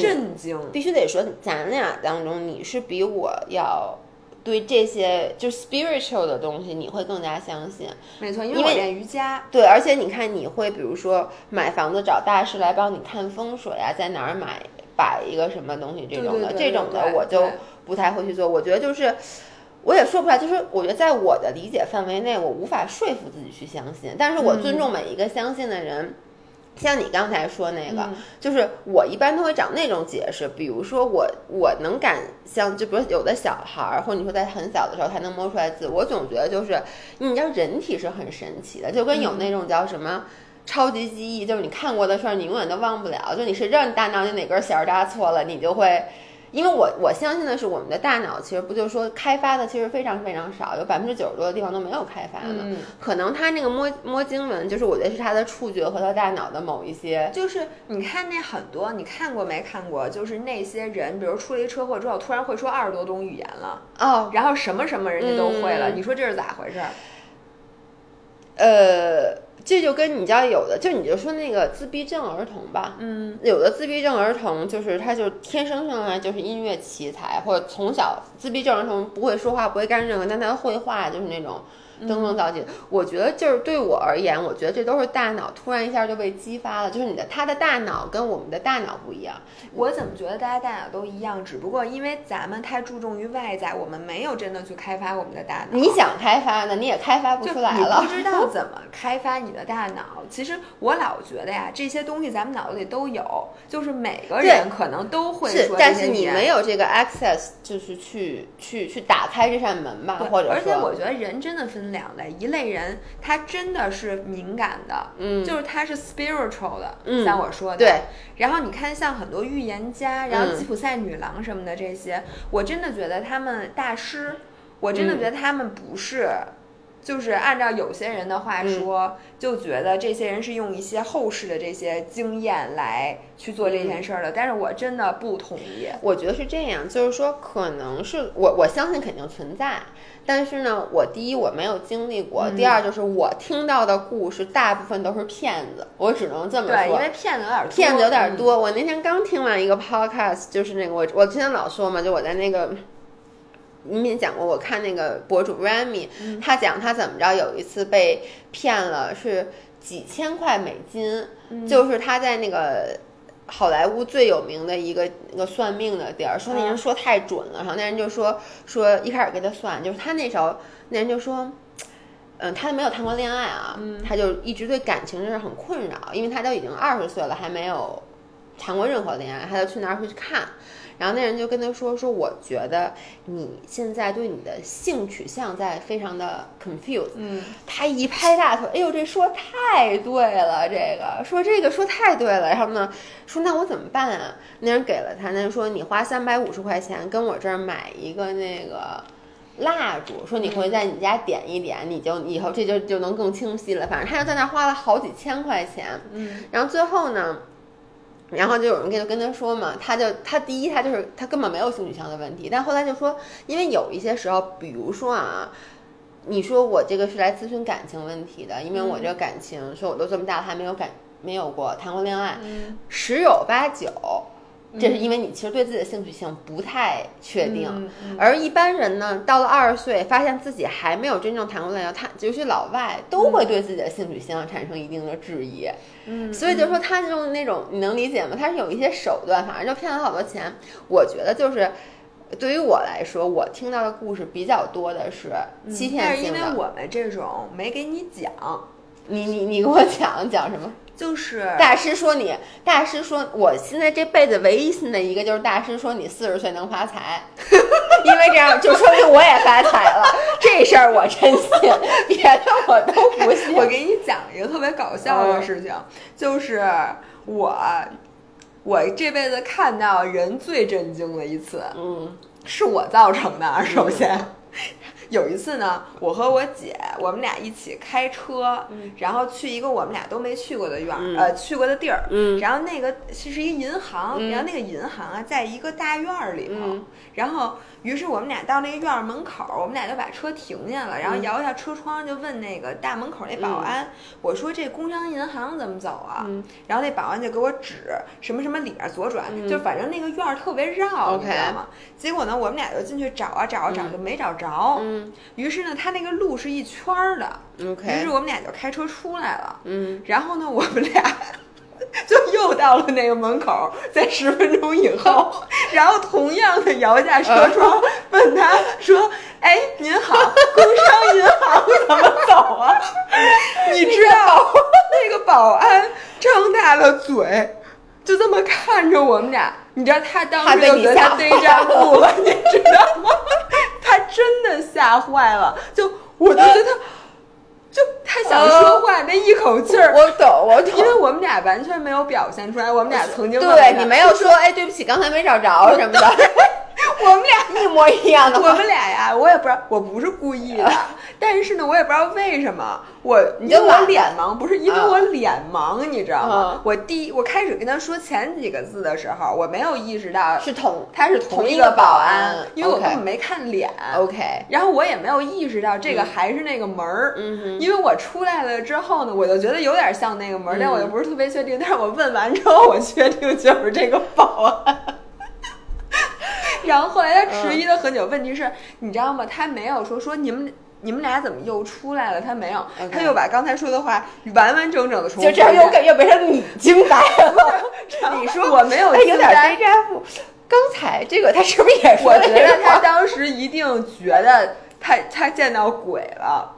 震惊。必须得说，咱俩当中你是比我要对这些就 spiritual 的东西，你会更加相信。没错，因为我练瑜伽。对，而且你看，你会比如说买房子找大师来帮你看风水啊，在哪儿买摆一个什么东西这种的，这种的我就不太会去做。我觉得就是。我也说不出来，就是我觉得在我的理解范围内，我无法说服自己去相信。但是我尊重每一个相信的人。像你刚才说那个，就是我一般都会找那种解释，比如说我我能感像，就比如有的小孩儿，或者你说在很小的时候他能摸出来字，我总觉得就是你知道人体是很神奇的，就跟有那种叫什么超级记忆，就是你看过的事儿你永远都忘不了，就你谁知道你大脑里哪根弦搭错了，你就会。因为我我相信的是，我们的大脑其实不就是说开发的其实非常非常少，有百分之九十多的地方都没有开发的。可能他那个摸摸经文，就是我觉得是他的触觉和他大脑的某一些。就是你看那很多，你看过没看过？就是那些人，比如出了一车祸之后，突然会说二十多种语言了哦，然后什么什么人家都会了。你说这是咋回事？呃。这就跟你家有的，就你就说那个自闭症儿童吧，嗯，有的自闭症儿童就是他就天生上来就是音乐奇才，或者从小自闭症儿童不会说话，不会干任何，但他绘画就是那种。登峰造极，我觉得就是对我而言，我觉得这都是大脑突然一下就被激发了。就是你的他的大脑跟我们的大脑不一样。我怎么觉得大家大脑都一样？只不过因为咱们太注重于外在，我们没有真的去开发我们的大脑。你想开发呢，你也开发不出来了。不知道怎么开发你的大脑。其实我老觉得呀，这些东西咱们脑子里都有，就是每个人可能都会说。但是你没有这个 access，就是去去去打开这扇门吧，或者而且我觉得人真的分。两类，一类人他真的是敏感的，嗯，就是他是 spiritual 的，像我说的，对。然后你看，像很多预言家，然后吉普赛女郎什么的这些，我真的觉得他们大师，我真的觉得他们不是。就是按照有些人的话说，就觉得这些人是用一些后世的这些经验来去做这件事儿的，但是我真的不同意。我觉得是这样，就是说，可能是我我相信肯定存在，但是呢，我第一我没有经历过，第二就是我听到的故事大部分都是骗子，我只能这么说。对，因为骗子有点骗子有点多。我那天刚听完一个 podcast，就是那个我我之前老说嘛，就我在那个。你也讲过，我看那个博主 Rami，他讲他怎么着，有一次被骗了是几千块美金，就是他在那个好莱坞最有名的一个那个算命的地儿，说那人说太准了，然后那人就说说一开始给他算，就是他那时候那人就说，嗯，他没有谈过恋爱啊，他就一直对感情是很困扰，因为他都已经二十岁了，还没有谈过任何恋爱，他就去那儿会去看。然后那人就跟他说：“说我觉得你现在对你的性取向在非常的 confused。”嗯，他一拍大腿：“哎呦，这说太对了，这个说这个说太对了。”然后呢，说那我怎么办啊？那人给了他，那人说：“你花三百五十块钱跟我这儿买一个那个蜡烛，说你会在你家点一点，你就以后这就就能更清晰了。反正他就在那花了好几千块钱。嗯，然后最后呢？”然后就有人跟跟他说嘛，他就他第一他就是他根本没有性取向的问题，但后来就说，因为有一些时候，比如说啊，你说我这个是来咨询感情问题的，因为我这个感情说我都这么大了还没有感没有过谈过恋爱，十有八九这是因为你其实对自己的兴趣性不太确定。嗯嗯而一般人呢，到了二十岁，发现自己还没有真正谈过恋爱，他尤其老外都会对自己的兴趣性产生一定的质疑。嗯，所以就说他用那种，你能理解吗？他是有一些手段，反正就骗了好多钱。我觉得就是。对于我来说，我听到的故事比较多的是欺嗯但是因为骗性的。我们这种没给你讲，你你你给我讲讲什么？就是大师说你，大师说我现在这辈子唯一信的一个就是大师说你四十岁能发财，*laughs* 因为这样就说明我也发财了。*laughs* 这事儿我真信，*laughs* 别的我都不信。我给你讲一个特别搞笑的事情，就是我我这辈子看到人最震惊的一次，嗯是我造成的。首先，有一次呢，我和我姐，我们俩一起开车，然后去一个我们俩都没去过的院儿，嗯。呃，去过的地儿。嗯。然后那个是是一个银行，嗯。然后那个银行啊，在一个大院儿里头。嗯。然后，于是我们俩到那个院儿门口，我们俩就把车停下了，然后嗯。摇一下车窗，就问那个大门口那保安，我说这工商银行怎么走啊？嗯。然后那保安就给我指什么什么里面左转，嗯。就反正那个院儿特别绕你知道吗？结果呢，我们俩就进去找啊找啊找，嗯。就没找着。嗯。于是呢，他那个路是一圈儿的，于是我们俩就开车出来了。嗯。然后呢，我们俩就 *laughs* 又到了那个门口，在十分钟以后，*laughs* 然后同样的摇下车窗，问他说：“哎，您好，*laughs* 工商银行怎么走啊？” *laughs* 你知道那个保安张大了嘴，就这么看着我们俩。你知道他当时就觉得被你吓他逮着路了，你知道吗？他真的吓坏了，就我就觉得他，就他想说话那一口气儿，我懂，我懂。因为我们俩完全没有表现出来，我们俩曾经对你没有说，哎，对不起，刚才没找着 *laughs* 什么的，我们俩一模一样的我。们俩呀，我也不知道，我不是故意的，但是呢，我也不知道为什么，我你就因为我脸盲，不是因为啊。我脸盲，你知道吗？嗯？我第一我开始跟他说前几个字的时候，我没有意识到是同他是同一一个保安。安，因为我根本没看脸。OK，然后我也没有意识到这个还是那个门儿，嗯哼因为我出来了之后呢，我就觉得有点像那个门但我又不是特别确定。但是我问完之后，我确定就是这个保安。*laughs* 然后后来他迟疑了很久，问题是，你知道吗？他没有说说你们你们俩怎么又出来了？他没有他又把刚才说的话完完整整的重复就这样又给又变成你惊呆了。*laughs* 你说我没有哎，有点。刚才这个他是不是也说我觉得他当时一定觉得他他见到鬼了。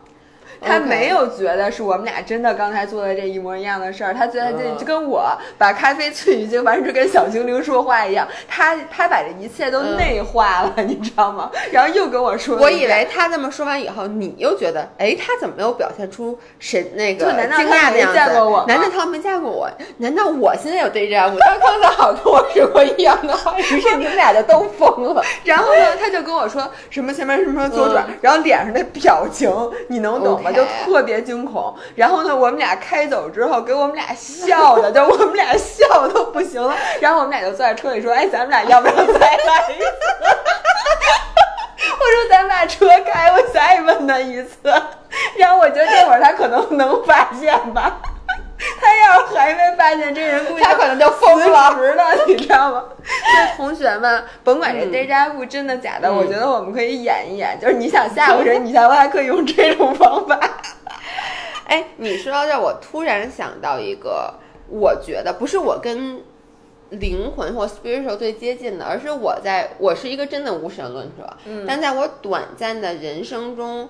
他没有觉得是我们俩真的刚才做的这一模一样的事儿，他觉得这嗯就跟我把咖啡萃取精完全跟小精灵说话一样，他他把这一切都嗯内化了，你知道吗？*laughs* 然后又跟我说我，以为他这么说完以后，你又觉得，哎，他怎么没有表现出神那个就难道惊他没讶的样子？见过我难道他没见过我？难道我现在有对象？我当刚才好跟我说过一样的话，*laughs* 于是你们俩就都疯了。然后呢，他就跟我说什么前面什么左转，嗯然后脸上的表情你能懂就特别惊恐。然后呢，我们俩开走之后，给我们俩笑的，就我们俩笑都不行了。然后我们俩就坐在车里说：“哎，咱们俩要不要再来一次？” *laughs* 我说：“咱把车开，我再问他一次。”然后我觉得这会儿他可能能发现吧。他要还没发现这人，估计他可能就疯了辞职了，你知道吗？所 *laughs* 以同学们，甭管这嗯 deja vu 真的假的，嗯我觉得我们可以演一演，就是你想吓唬谁，你下回还可以用这种方法。*laughs* 哎，你说到这儿，我突然想到一个，我觉得不是我跟灵魂或 spiritual 最接近的，而是我在我是一个真的无神论者，嗯但在我短暂的人生中。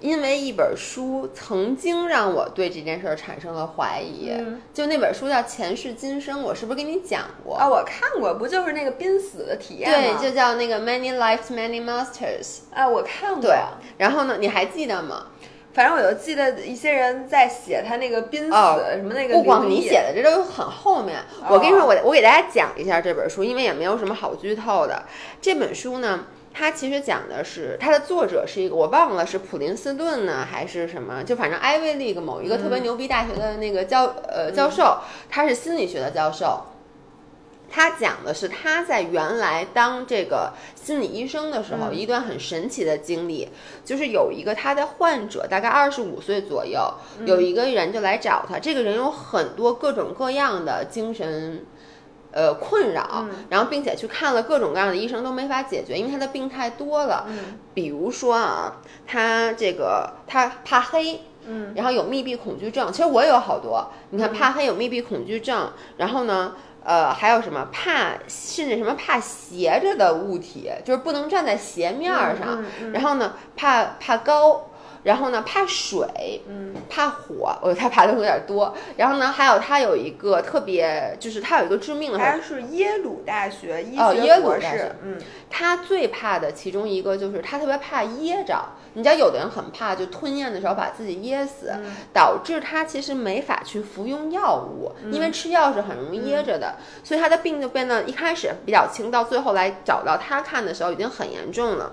因为一本书曾经让我对这件事儿产生了怀疑，嗯就那本书叫《前世今生》，我是不是跟你讲过？啊，我看过，不就是那个濒死的体验对，就叫那个 Many Lives, Many Masters。啊，我看过。对，然后呢，你还记得吗？反正我就记得一些人在写他那个濒死、哦什么那个。不光你写，的，这都很后面。我跟你说，我我给大家讲一下这本书，因为也没有什么好剧透的。这本书呢，它其实讲的是它的作者是一个我忘了是普林斯顿呢还是什么，就反正艾维利个某一个特别牛逼大学的那个教、呃教授，他是心理学的教授。他讲的是他在原来当这个心理医生的时候，嗯。一段很神奇的经历，就是有一个他的患者，大概二十五岁左右，有一个人就来找他，这个人有很多各种各样的精神呃困扰，然后并且去看了各种各样的医生都没法解决，因为他的病太多了。比如说啊，他这个他怕黑。嗯，然后有密闭恐惧症，其实我也有好多。你看，怕黑有密闭恐惧症，然后呢，呃，还有什么怕，甚至什么怕斜着的物体，就是不能站在斜面儿上。然后呢，怕怕高。然后呢，怕水，嗯，怕火，我他怕的有点多。然后呢，还有他有一个特别，就是他有一个致命的，他是耶鲁大学医哦，耶鲁博士，嗯，他最怕的其中一个就是他特别怕噎着。你知道，有的人很怕，就吞咽的时候把自己噎死，导致他其实没法去服用药物，因为吃药是很容易噎着的，所以他的病就变得一开始比较轻，到最后来找到他看的时候已经很严重了。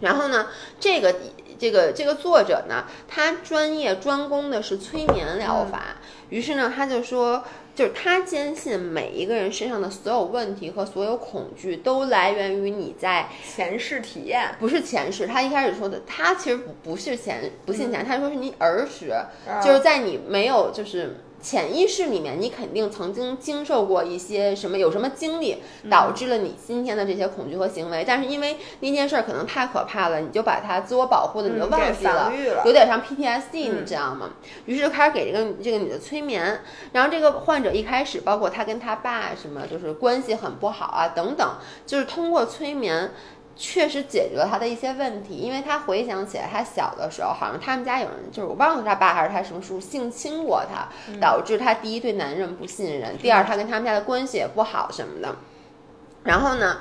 然后呢，这个。这个这个作者呢，他专业专攻的是催眠疗法。于是呢，他就说，就是他坚信每一个人身上的所有问题和所有恐惧都来源于你在前世体验，不是前世。他一开始说的，他其实不不是前不信前，他说是你儿时，就是在你没有就是。潜意识里面，你肯定曾经经受过一些什么，有什么经历导致了你今天的这些恐惧和行为。但是因为那件事儿可能太可怕了，你就把它自我保护的，你就忘记了，有点像 PTSD，你知道吗？于是就开始给这个这个女的催眠。然后这个患者一开始，包括他跟他爸什么，就是关系很不好啊，等等，就是通过催眠。确实解决了他的一些问题，因为他回想起来，他小的时候好像他们家有人，就是我忘了他爸还是他什么叔性侵过他，导致他第一对男人不信任，第二他跟他们家的关系也不好什么的。然后呢，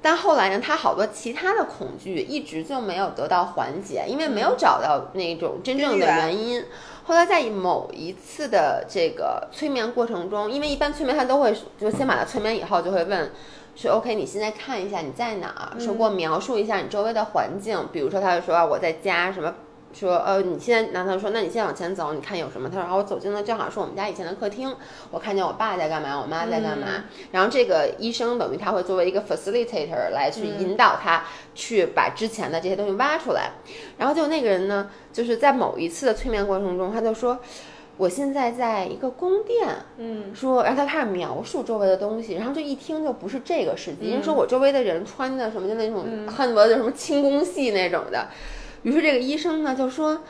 但后来呢，他好多其他的恐惧一直就没有得到缓解，因为没有找到那种真正的原因。后来在某一次的这个催眠过程中，因为一般催眠他都会就先把他催眠以后就会问。说 OK，你现在看一下你在哪儿，说给我描述一下你周围的环境。比如说，他就说我在家，什么说呃，你现在，然后他说那你现在往前走，你看有什么？他说啊，我走进了正好是我们家以前的客厅，我看见我爸在干嘛，我妈在干嘛。然后这个医生等于他会作为一个 facilitator 来去引导他去把之前的这些东西挖出来。然后就那个人呢，就是在某一次的催眠过程中，他就说。我现在在一个宫殿，嗯，说，然后他开始描述周围的东西，然后就一听就不是这个世界，因为说我周围的人穿的什么就那种恨不得就什么清宫戏那种的，于是这个医生呢就说，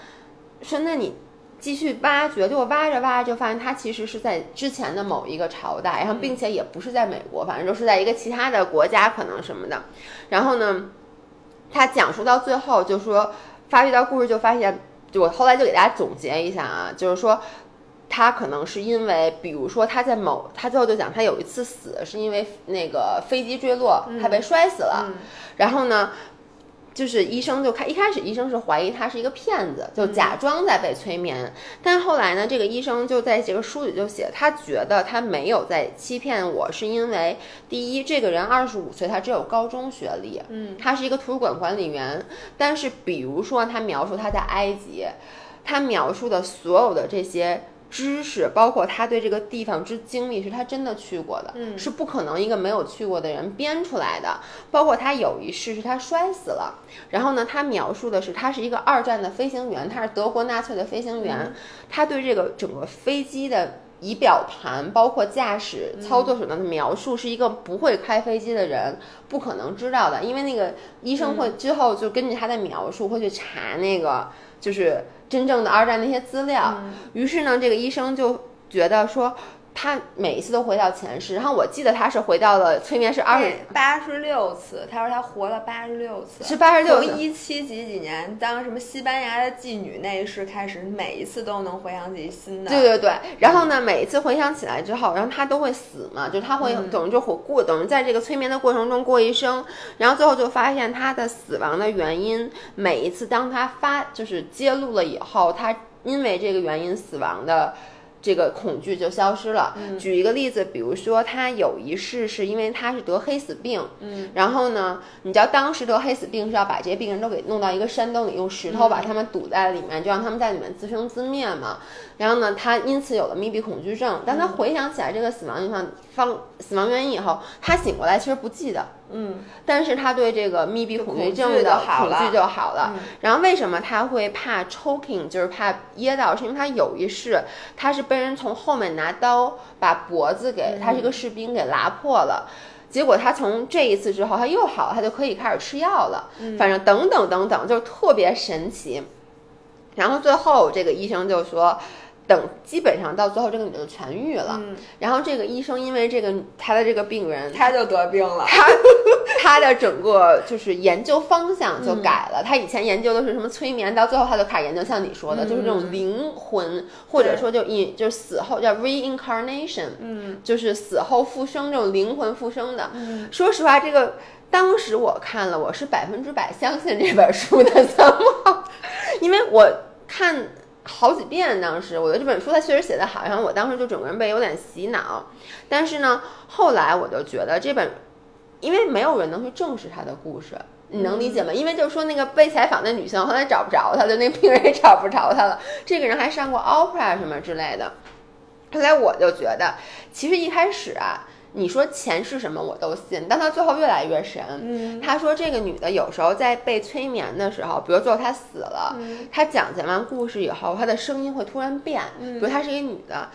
说那你继续挖掘，就我挖着挖着就发现他其实是在之前的某一个朝代，然后并且也不是在美国，反正就是在一个其他的国家可能什么的，然后呢，他讲述到最后就说发掘到故事就发现。就我后来就给大家总结一下啊，就是说，他可能是因为，比如说他在某，他最后就讲他有一次死是因为那个飞机坠落，他被摔死了，然后呢。就是医生就开一开始医生是怀疑他是一个骗子，就假装在被催眠。但后来呢，这个医生就在这个书里就写，他觉得他没有在欺骗我，是因为第一，这个人二十五岁，他只有高中学历，嗯，他是一个图书馆管理员。但是比如说他描述他在埃及，他描述的所有的这些。知识包括他对这个地方之经历是他真的去过的，嗯，是不可能一个没有去过的人编出来的。包括他有一世是他摔死了，然后呢，他描述的是他是一个二战的飞行员，他是德国纳粹的飞行员，他对这个整个飞机的仪表盘，包括驾驶操作手段的描述，是一个不会开飞机的人不可能知道的，因为那个医生会之后就根据他的描述会去查那个就是。真正的二战那些资料，于是呢，这个医生就觉得说。他每一次都回到前世，然后我记得他是回到了催眠是二十八十六次。他说他活了八十六次，是八十六。从一七几几年当什么西班牙的妓女那一世开始，每一次都能回想起新的。对对对，然后呢，每一次回想起来之后，然后他都会死嘛，就他会等于就活过，等于在这个催眠的过程中过一生，然后最后就发现他的死亡的原因，每一次当他发就是揭露了以后，他因为这个原因死亡的。这个恐惧就消失了。举一个例子，比如说他有一世是因为他是得黑死病，嗯，然后呢，你知道当时得黑死病是要把这些病人都给弄到一个山洞里，用石头把他们堵在里面，就让他们在里面自生自灭嘛。然后呢，他因此有了密闭恐惧症。当他回想起来这个死亡方方死亡原因以后，他醒过来其实不记得。嗯，但是他对这个密闭恐惧症的恐惧就好了。嗯然后为什么他会怕 choking，就是怕噎到？是因为他有一世他是被人从后面拿刀把脖子给，他是一个士兵给拉破了。结果他从这一次之后，他又好了，他就可以开始吃药了。反正等等等等，就是特别神奇。然后最后这个医生就说，等基本上到最后这个女的就痊愈了。嗯然后这个医生因为这个他的这个病人，他就得病了。他他 *laughs* 的整个就是研究方向就改了。他以前研究的是什么催眠，到最后他就开始研究像你说的，就是这种灵魂，或者说就引就是死后叫 reincarnation，嗯就是死后复生这种灵魂复生的。嗯说实话，这个当时我看了，我是百分之百相信这本书的 *laughs* 怎么，因为我看好几遍。当时我觉得这本书它确实写的好，然后我当时就整个人被有点洗脑。但是呢，后来我就觉得这本，因为没有人能去证实他的故事。你能理解吗？因为就是说那个被采访的女性后来找不着她，就那病人也找不着她了。这个人还上过 opera 什么之类的。后来我就觉得，其实一开始啊，你说钱是什么我都信，但他最后越来越神。嗯他说这个女的有时候在被催眠的时候，比如最后她死了，嗯她讲讲完故事以后，她的声音会突然变，嗯比如她是一个女的。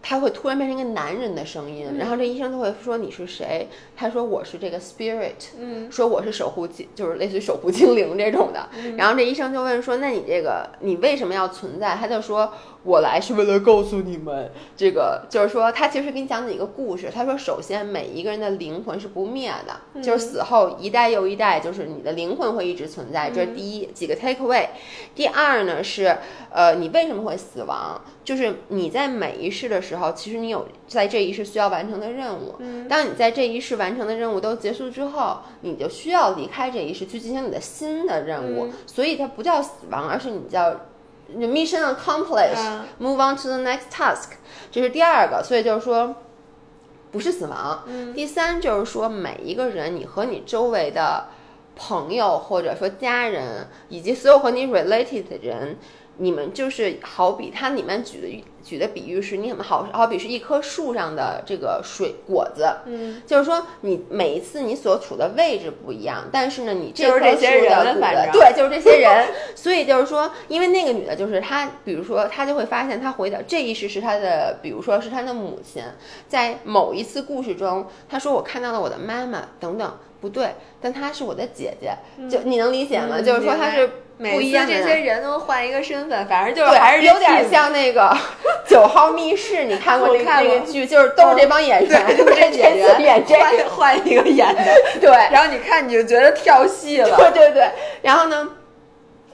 她会突然变成一个男人的声音，然后这医生就会说你是谁？他说我是这个 spirit，嗯说我是守护精，就是类似于守护精灵这种的。然后这医生就问说：“那你这个你为什么要存在？”他就说：“我来是为了告诉你们，这个就是说他其实给你讲的一个故事。他说，首先每一个人的灵魂是不灭的，就是死后一代又一代，就是你的灵魂会一直存在。这是第一几个 take away。第二呢是，呃，你为什么会死亡？就是你在每一世的时候，其实你有在这一世需要完成的任务。当你在这一世完成的任务都结束之后，你就需要离开这一世去进行你的新的任务。所以它不叫死亡，而是你叫 mission accomplished，move、on to the next task。这是第二个，所以就是说。不是死亡，第三就是说，每一个人，你和你周围的朋友或者说家人，以及所有和你 related 的人，你们就是好比它里面举的举的比喻是，你们好好比是一棵树上的这个水果子，嗯，就是说你每一次你所处的位置不一样，但是呢，你这就是棵树的果子对，就是这些人，*laughs* 所以就是说，因为那个女的，就是她，比如说她就会发现，她回到这一世是她的，比如说是她的母亲，在某一次故事中，她说我看到了我的妈妈等等，不对，但她是我的姐姐，就你能理解吗？嗯就是说她是不每次一样的。这些人都换一个身份，反正就是，还是有点像那个 *laughs* 九号密室，你看过那个我看过那个剧，就是都是这帮演员，对，这 *laughs* 这演员演这个，换换一个演的，*laughs* 对，然后你看你就觉得跳戏了，对对对，然后呢，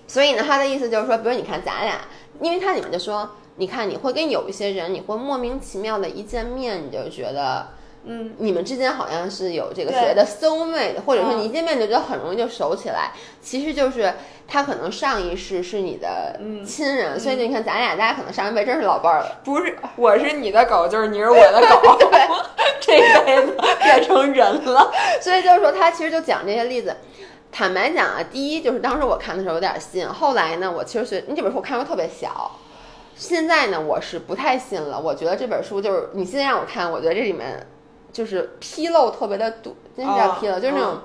所以呢，他的意思就是说，比如你看咱俩，因为他里面就说，你看你会跟有一些人，你会莫名其妙的一见面，你就觉得。嗯，你们之间好像是有这个所谓的 soul mate，或者说嗯。你一见面就觉得很容易就熟起来，其实就是他可能上一世是你的嗯。亲人，所以你看咱俩，大家可能上一辈真是老伴儿了。不是，我是你的狗，就是你是我的狗，*laughs* *laughs* 这辈子变成人了，所以就是说，他其实就讲这些例子。坦白讲啊，第一就是当时我看的时候有点信，后来呢，我其实是你这本书我看过特别小，现在呢我是不太信了。我觉得这本书就是你现在让我看，我觉得这里面就是纰漏特别的多，真是叫哦纰漏，就是那种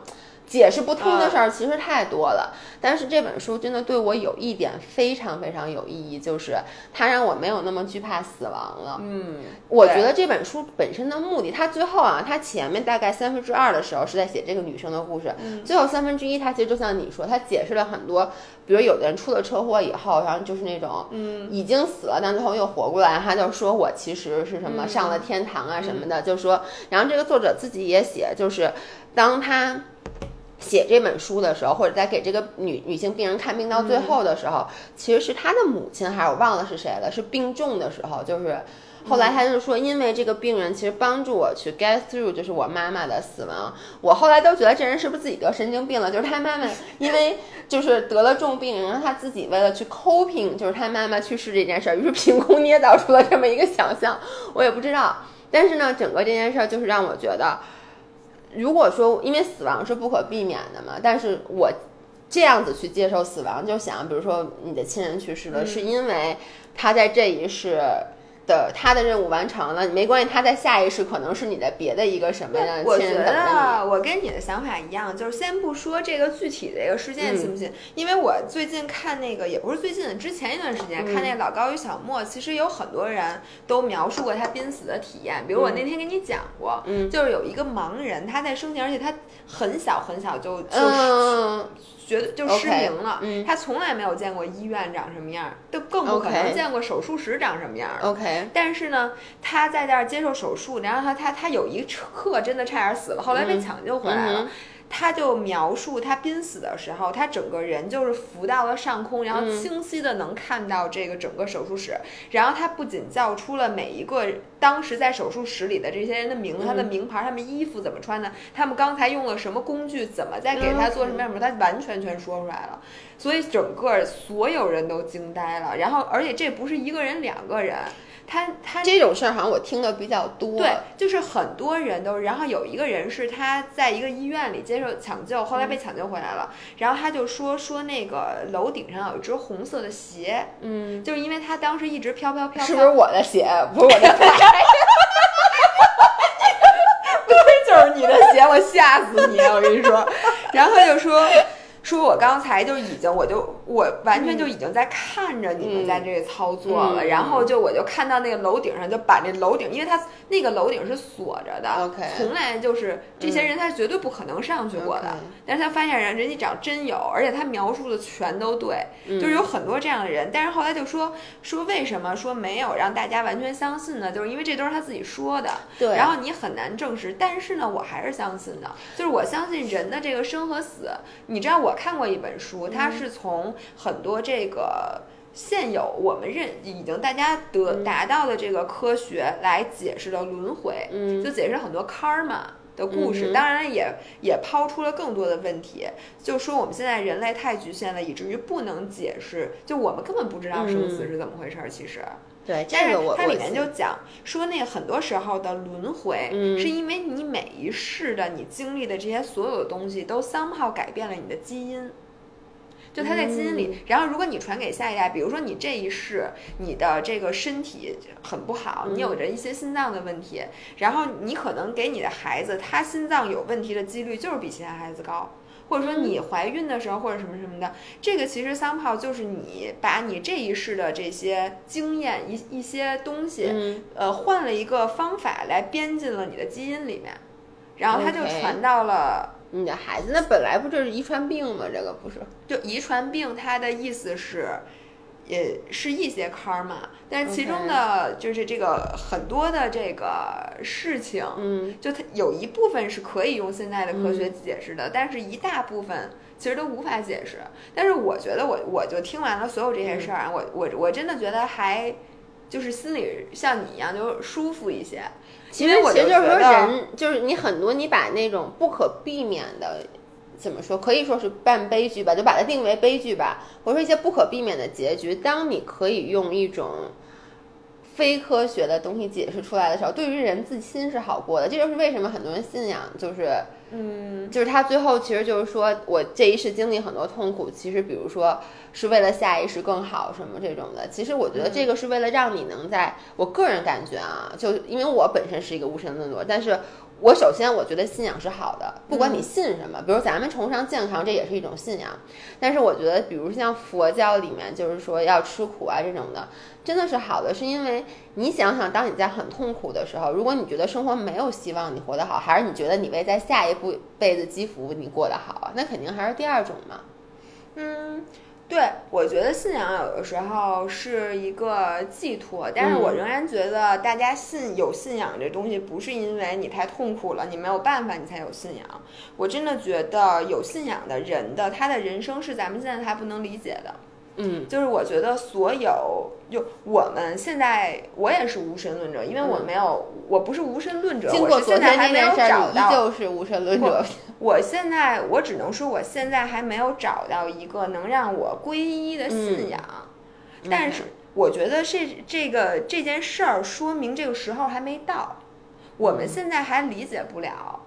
解释不通的事儿其实太多了。但是这本书真的对我有一点非常非常有意义，就是它让我没有那么惧怕死亡了。嗯，我觉得这本书本身的目的，它最后啊，它前面大概三分之二的时候是在写这个女生的故事，嗯最后三分之一，它其实就像你说，它解释了很多，比如有的人出了车祸以后，然后就是那种，嗯，已经死了，但最后又活过来，他就说我其实是什么、嗯上了天堂啊什么的，就说，然后这个作者自己也写，就是当他。写这本书的时候，或者在给这个女女性病人看病到最后的时候，其实是他的母亲，还是我忘了是谁了，是病重的时候，就是后来他就说，因为这个病人其实帮助我去 get through，就是我妈妈的死亡。我后来都觉得这人是不是自己得神经病了？就是他妈妈 *laughs* 因为就是得了重病，然后他自己为了去 coping，就是他妈妈去世这件事儿，于是凭空捏造出了这么一个想象。我也不知道，但是呢，整个这件事儿就是让我觉得。如果说因为死亡是不可避免的嘛，但是我这样子去接受死亡，就想，比如说你的亲人去世了，嗯。是因为他在这一世的他的任务完成了，没关系，他在下一世可能是你的别的一个什么样的我觉亲人等着得我跟你的想法一样，就是先不说这个具体的一个事件信不信，因为我最近看那个也不是最近，之前一段时间看那个老高与小莫，其实有很多人都描述过他濒死的体验，比如我那天跟你讲过，嗯。就是有一个盲人他在生前，而且他很小很小就。就是嗯，觉得就失明了，嗯他从来没有见过医院长什么样，就更不可能见过手术室长什么样。OK，但是呢，他在那儿接受手术，然后他他他有一刻真的差点死了，后来被抢救回来了。他就描述他濒死的时候，他整个人就是浮到了上空，然后清晰的能看到这个整个手术室。然后他不仅叫出了每一个当时在手术室里的这些人的名字、他的名牌、他们衣服怎么穿的，他们刚才用了什么工具，怎么在给他做什么样的手术，他完全全说出来了。所以整个所有人都惊呆了。然后，而且这不是一个人、两个人，他他这种事儿好像我听的比较多。对，就是很多人都，然后有一个人是他在一个医院里接受抢救，后来被抢救回来了，然后他就说说那个楼顶上有一只红色的鞋，嗯，就是因为他当时一直飘飘飘飘，是不是我的鞋？不是我的鞋。*laughs* *laughs* 就是你的鞋，我吓死你！我跟你说，*laughs* 然后他就说。说我刚才就已经，我就我完全就已经在看着你们在这个操作了，嗯。然后就我就看到那个楼顶上就把那楼顶，因为它那个楼顶是锁着的 OK 从来就是这些人他绝对不可能上去过的但是他发现人人家长真有，而且他描述的全都对，嗯。就是有很多这样的人，但是后来就说说为什么说没有让大家完全相信呢？就是因为这都是他自己说的，对。然后你很难证实，但是呢，我还是相信的，就是我相信人的这个生和死。你知道，我看过一本书，嗯。它是从很多这个现有我们认已经大家得达到的这个科学来解释的轮回，嗯。就解释很多 karma。的故事，嗯当然也也抛出了更多的问题，就说我们现在人类太局限了，以至于不能解释，就我们根本不知道生死嗯。是怎么回事儿。其实，对，但是这个我我它里面就讲说，那个很多时候的轮回，嗯是因为你每一世的你经历的这些所有的东西，都 somehow 改变了你的基因。就它在基因嗯里，然后如果你传给下一代，比如说你这一世你的这个身体很不好，你嗯有着一些心脏的问题，然后你可能给你的孩子，他心脏有问题的几率就是比其他孩子高。或者说嗯你怀孕的时候，或者什么什么的，这个其实 somehow 就是你把你这一世的这些经验一一些东西，嗯呃，换了一个方法来编进了你的基因里面，然后它就传到了。你的孩子，那本来不就是遗传病吗？这个不是。就遗传病，它的意思是，也是一些 karma，但是其中的就是这个很多的这个事情，嗯就它有一部分是可以用现在的科学解释的，但是一大部分其实都无法解释。但是我觉得我我就听完了所有这些事儿啊，我我我真的觉得还就是心里像你一样就舒服一些。其实因为我其实就是说人，就是你很多你把那种不可避免的。怎么说？可以说是半悲剧吧，就把它定为悲剧吧，或者说一些不可避免的结局。当你可以用一种非科学的东西解释出来的时候，对于人自心是好过的。这就是为什么很多人信仰，就是嗯，就是他最后其实就是说我这一世经历很多痛苦，其实比如说是为了下一世更好什么这种的。其实我觉得这个是为了让你能在我个人感觉啊，就因为我本身是一个无神论者，但是我首先我觉得信仰是好的，不管你信什么，比如咱们崇尚健康，这也是一种信仰。但是我觉得，比如像佛教里面就是说要吃苦啊这种的，真的是好的，是因为你想想，当你在很痛苦的时候，如果你觉得生活没有希望，你活得好，还是你觉得你为在下一步辈子积福，你过得好啊？那肯定还是第二种嘛。嗯，对，我觉得信仰有的时候是一个寄托，但是我嗯仍然觉得大家信有信仰这东西，不是因为你太痛苦了，你没有办法，你才有信仰。我真的觉得有信仰的人的他的人生是咱们现在还不能理解的。嗯就是我觉得所有就我们现在，我也是无神论者，因为我没有，我不是无神论者，经过我是昨天这现在还没有件事儿，依找到。旧是无神论者。我现在我只能说，我现在还没有找到一个能让我皈依的信仰。但是我觉得这这个这件事儿说明这个时候还没到，我们现在还理解不了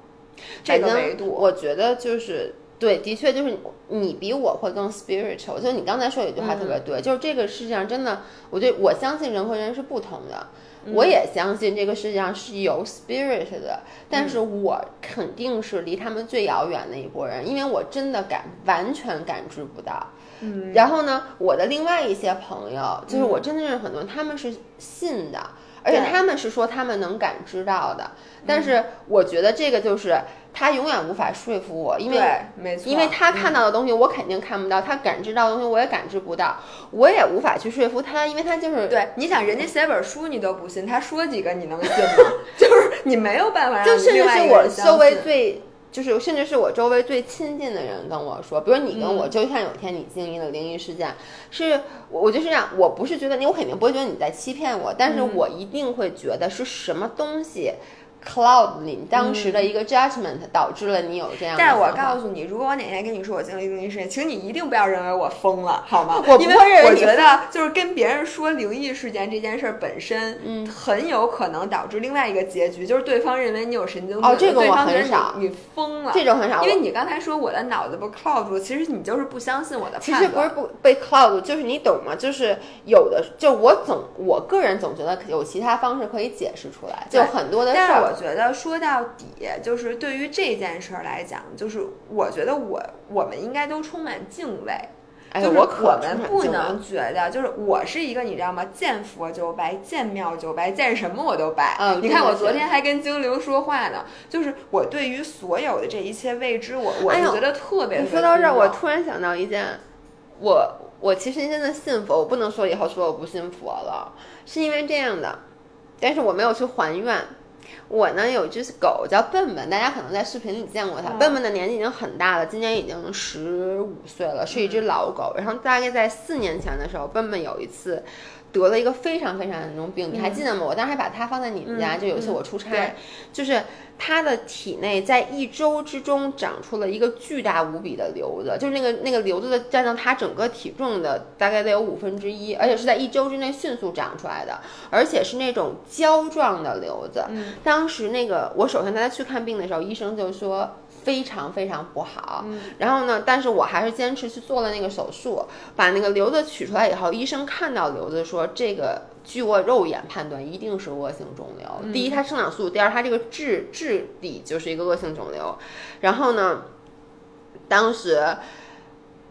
这个维度。我觉得就是对，的确就是你比我会更 spiritual。就你刚才说有一句话特别对，就是这个世界上真的，我觉得我相信人和人是不同的。我也相信这个世界上是有 spirit 的，但是我肯定是离他们最遥远的一拨人，因为我真的感完全感知不到。嗯，然后呢，我的另外一些朋友，就是我真的认识很多人，他们是信的，而且他们是说他们能感知到的。但是我觉得这个就是他永远无法说服我，因为对，没错，因为他看嗯到的东西我肯定看不到，他感知到的东西我也感知不到，我也无法去说服他，因为他就是对，你想人家写本书你都不信，他说几个你能信吗？*laughs* 就是你没有办法让就甚至是我一个人相周围最，就是甚至是我周围最亲近的人跟我说，比如你跟我，嗯就像有一天你经历了灵异事件，是我我就是这样，我不是觉得你，我肯定不会觉得你在欺骗我，但是嗯我一定会觉得是什么东西。Cloud 里当时的一个 judgment 导致了你有这样的嗯但是我告诉你，如果我哪天跟你说我经历灵异事件，请你一定不要认为我疯了，好吗？*laughs* 我不因为会认为你我觉得就是跟别人说灵异事件这件事儿本身，嗯很有可能导致另外一个结局，就是对方认为你有神经病，哦这个我方很少你你疯了。这种很少，因为你刚才说我的脑子不 cloud 住，其实你就是不相信我的其判断。实不是不被 cloud，就是你懂吗？就是有的，就我总我个人总觉得有其他方式可以解释出来，就很多的事但是我。觉得说到底，就是对于这件事儿来讲，就是我觉得我我们应该都充满敬畏。哎呀，就是我可我们不能觉得，就是我是一个你知道吗？见佛就拜，见庙就拜，见什么我都拜。嗯你看我昨天还跟精灵说话呢，就是我对于所有的这一切未知，我我觉得特别。你说到这儿，我突然想到一件，我我其实真的信佛，我不能说以后说我不信佛了，是因为这样的，但是我没有去还愿。我呢有一只狗叫笨笨，大家可能在视频里见过它。嗯笨笨的年纪已经很大了，今年已经十五岁了，是一只老狗。然后大概在四年前的时候，笨笨有一次得了一个非常非常严重病，你还记得吗？我当时还把它放在你们家，嗯就有一次嗯我出差，对就是它的体内在一周之中长出了一个巨大无比的瘤子，就是那个那个瘤子的占到它整个体重的大概得有五分之一，而且是在一周之内迅速长出来的，而且是那种胶状的瘤子。嗯当时那个我首先带它去看病的时候，医生就说。非常非常不好，嗯然后呢，但是我还是坚持去做了那个手术，把那个瘤子取出来以后，医生看到瘤子说这个，据我肉眼判断一定是恶性肿瘤。第一，它生长速度；第二，它这个质质地就是一个恶性肿瘤。然后呢，当时，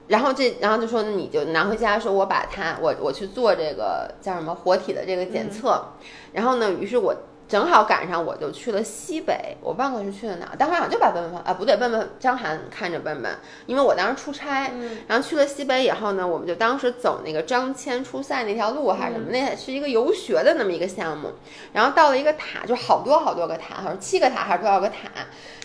然后这，然后就说你就拿回家，说我把它，我我去做这个叫什么活体的这个检测。然后呢，于是我。正好赶上，我就去了西北，我忘了是去了哪儿，当时好像就把笨笨放啊，不对，笨笨张涵看着笨笨，因为我当时出差，嗯然后去了西北以后呢，我们就当时走那个张骞出塞那条路还是什么，那是一个游学的那么一个项目，然后到了一个塔，就好多好多个塔，好像七个塔还是多少个塔，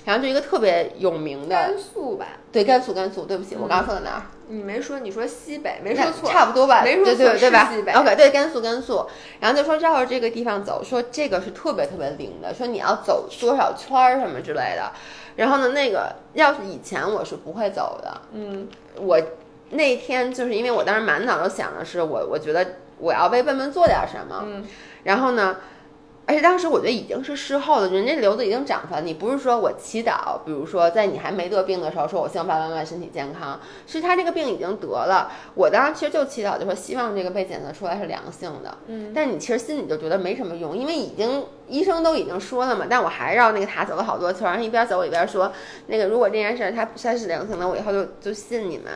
然后就一个特别有名的，甘肃吧？对，甘肃甘肃，对不起，我刚刚说到哪儿？你没说，你说西北，没说错，差不多吧，没说对对错对吧是西北？OK，对，甘肃甘肃，然后就说绕着这个地方走，说这个是特别特别灵的，说你要走多少圈儿什么之类的。然后呢，那个要是以前我是不会走的，嗯我那天就是因为我当时满脑子想的是我，我觉得我要为笨笨做点什么，嗯然后呢。而且当时我觉得已经是事后了，人家瘤子已经长出来。你不是说我祈祷，比如说在你还没得病的时候，说我希望爸爸妈妈身体健康，是他这个病已经得了。我当时其实就祈祷，就说希望这个被检测出来是良性的。嗯，但你其实心里就觉得没什么用，因为已经医生都已经说了嘛。但我还绕那个塔走了好多圈，然后一边走一边说，那个如果这件事儿它算是良性的，我以后就就信你们。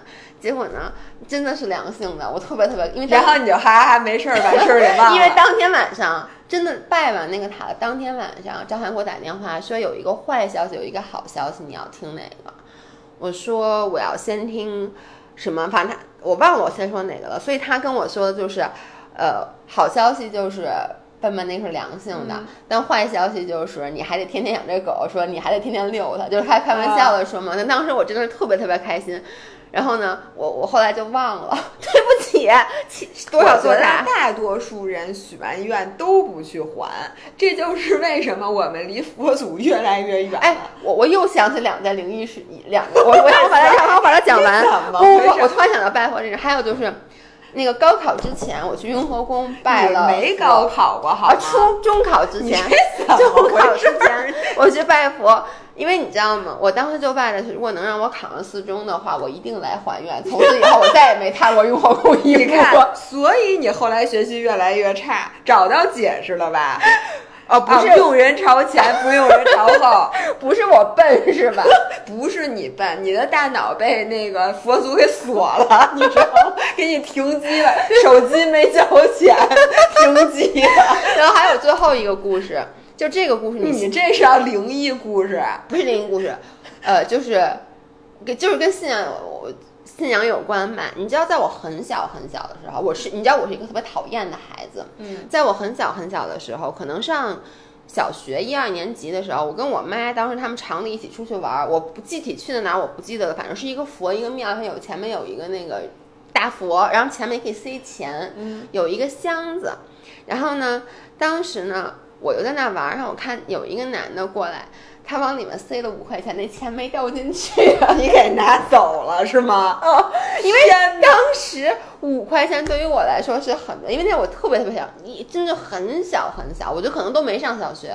结果呢，真的是良性的，我特别特别，因为然后你就哈哈哈没事儿，把事儿给忘了。*laughs* 因为当天晚上真的拜完那个塔的当天晚上，张涵给我打电话说有一个坏消息，有一个好消息，你要听哪个？我说我要先听什么？反正他我忘了我先说哪个了，所以他跟我说的就是，呃，好消息就是。笨笨那是良性的，但坏消息就是你还得天天养这狗，说你还得天天遛它，就是开开玩笑的说嘛。那当时我真的是特别特别开心，然后呢，我我后来就忘了，*laughs* 对不起，起多少多大？大多数人许完愿都不去还，这就是为什么我们离佛祖越来越远了。哎，我我又想起两件灵异事，两个，我我要把它让 *laughs* 我把它讲完不，我突然想到拜佛这事，还有就是，那个高考之前，我去雍和宫拜了。没高考过，好吗？初中考之前，中考之前，我去拜佛。因为你知道吗？我当时就拜的是，如果能让我考上四中的话，我一定来还愿。从此以后，我再也没踏过雍和宫一步。所以你后来学习越来越差，找到解释了吧？哦，不是用人朝前，*laughs* 不用人朝后，*laughs* 不是我笨是吧？*laughs* 不是你笨，你的大脑被那个佛祖给锁了，你知道吗？给你停机了，手机没交钱，停机了。然后还有最后一个故事。就这个故事，你这是要灵异故事？不是灵异故事，呃，就是，就是跟信仰信仰有关嘛。你知道，在我很小很小的时候，我是你知道我是一个特别讨厌的孩子。嗯，在我很小很小的时候，可能上小学一二年级的时候，我跟我妈当时他们厂里一起出去玩，我不具体去的哪儿我不记得了，反正是一个佛一个庙，它有前面有一个那个大佛，然后前面可以塞钱，嗯，有一个箱子，然后呢，当时呢。我就在那玩，然后我看有一个男的过来，他往里面塞了五块钱，那钱没掉进去，你给拿走了是吗？哦，因为当时五块钱对于我来说是很多，因为那我特别特别小，你真的很小很小，我就可能都没上小学。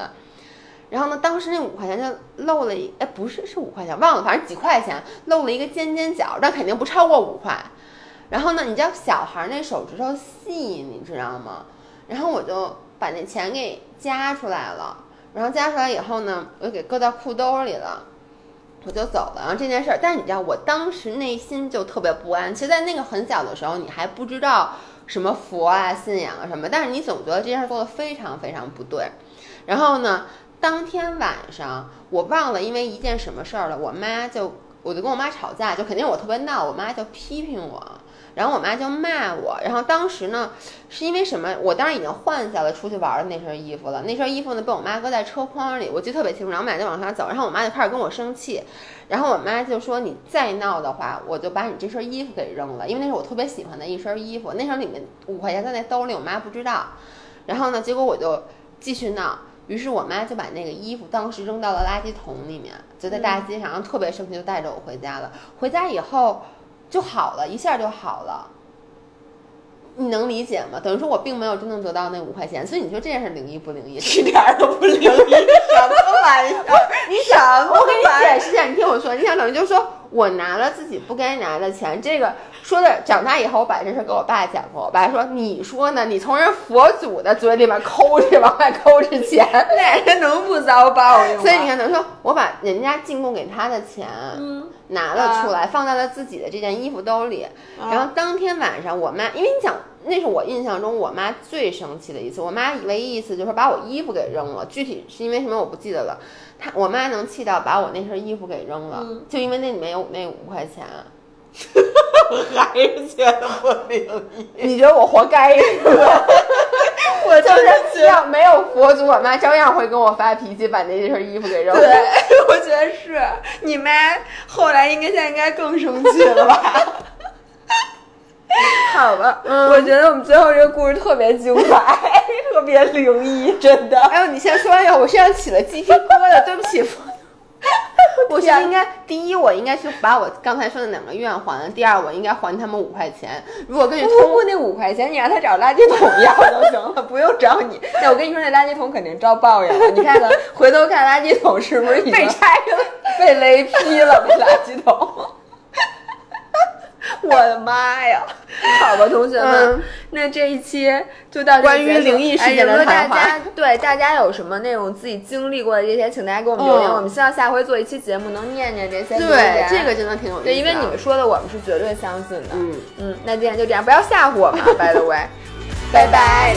然后呢，当时那五块钱就漏了一，哎，不是是五块钱，忘了，反正几块钱漏了一个尖尖角，但肯定不超过五块。然后呢，你知道小孩那手指头细，你知道吗？然后我就。把那钱给夹出来了，然后夹出来以后呢，我就给搁到裤兜里了，我就走了。然后这件事儿，但是你知道，我当时内心就特别不安。其实，在那个很小的时候，你还不知道什么佛啊、信仰啊什么，但是你总觉得这件事做的非常非常不对。然后呢，当天晚上我忘了因为一件什么事儿了，我妈就我就跟我妈吵架，就肯定我特别闹，我妈就批评我。然后我妈就骂我，然后当时呢，是因为什么？我当时已经换下了出去玩的那身衣服了，那身衣服呢被我妈搁在车筐里，我记得特别清楚。然后我们俩就往上走，然后我妈就开始跟我生气，然后我妈就说：“你再闹的话，我就把你这身衣服给扔了，因为那是我特别喜欢的一身衣服，那身里面五块钱在那兜里，我妈不知道。”然后呢，结果我就继续闹，于是我妈就把那个衣服当时扔到了垃圾桶里面，就在大街上，然后特别生气，就带着我回家了。回家以后。就好了，一下就好了。你能理解吗？等于说我并没有真正得到那五块钱，所以你说这件事灵异不灵异？*laughs* 一点都不灵异，*laughs* 什么玩意儿？你想，我给你解释一下，你听我说，你想等于就是说我拿了自己不该拿的钱，这个说的长大以后，我把这事给我爸讲过，我爸说你说呢？你从人佛祖的嘴里面抠去，往外抠着钱，*laughs* 那人能不遭报应吗？所以你看，他说我把人家进贡给他的钱，嗯。拿了出来，放在了自己的这件衣服兜里。然后当天晚上，我妈，因为你想，那是我印象中我妈最生气的一次。我妈唯一一次就是把我衣服给扔了，具体是因为什么我不记得了。她，我妈能气到把我那身衣服给扔了，就因为那里面有那五块钱。我 *laughs* 还是觉得不灵 *laughs* 异。你觉得我活该 *laughs* 是吧？我就是要没有佛祖，我妈照样会跟我发脾气，把那身衣服给扔了。对，我觉得是你妈后来应该现在应该更生气了吧？*laughs* 好吧，我觉得我们最后这个故事特别精彩，*laughs* 特别灵异，真的。哎呦，你先说完呀，我身上起了鸡皮疙瘩，对不起。我是应该第一，我应该去把我刚才说的两个愿还了。第二，我应该还他们五块钱。如果跟你通过那五块钱，你让他找垃圾桶要就行了，不用找你。那我跟你说，那垃圾桶肯定遭报应了。你看看，回头看垃圾桶是不是已经 *laughs* 被拆了、被雷劈了？垃圾桶。*laughs* 我的妈呀！好吧，同学们，那这一期就到关于灵异事件的谈话。对大家有什么那种自己经历过的这些，请大家给我们留言。我们希望下回做一期节目能念念这些。对，这个真的挺有意思。对，因为你们说的，我们是绝对相信的。嗯嗯，那今天就这样，不要吓唬我们。By the way，*laughs* 拜拜。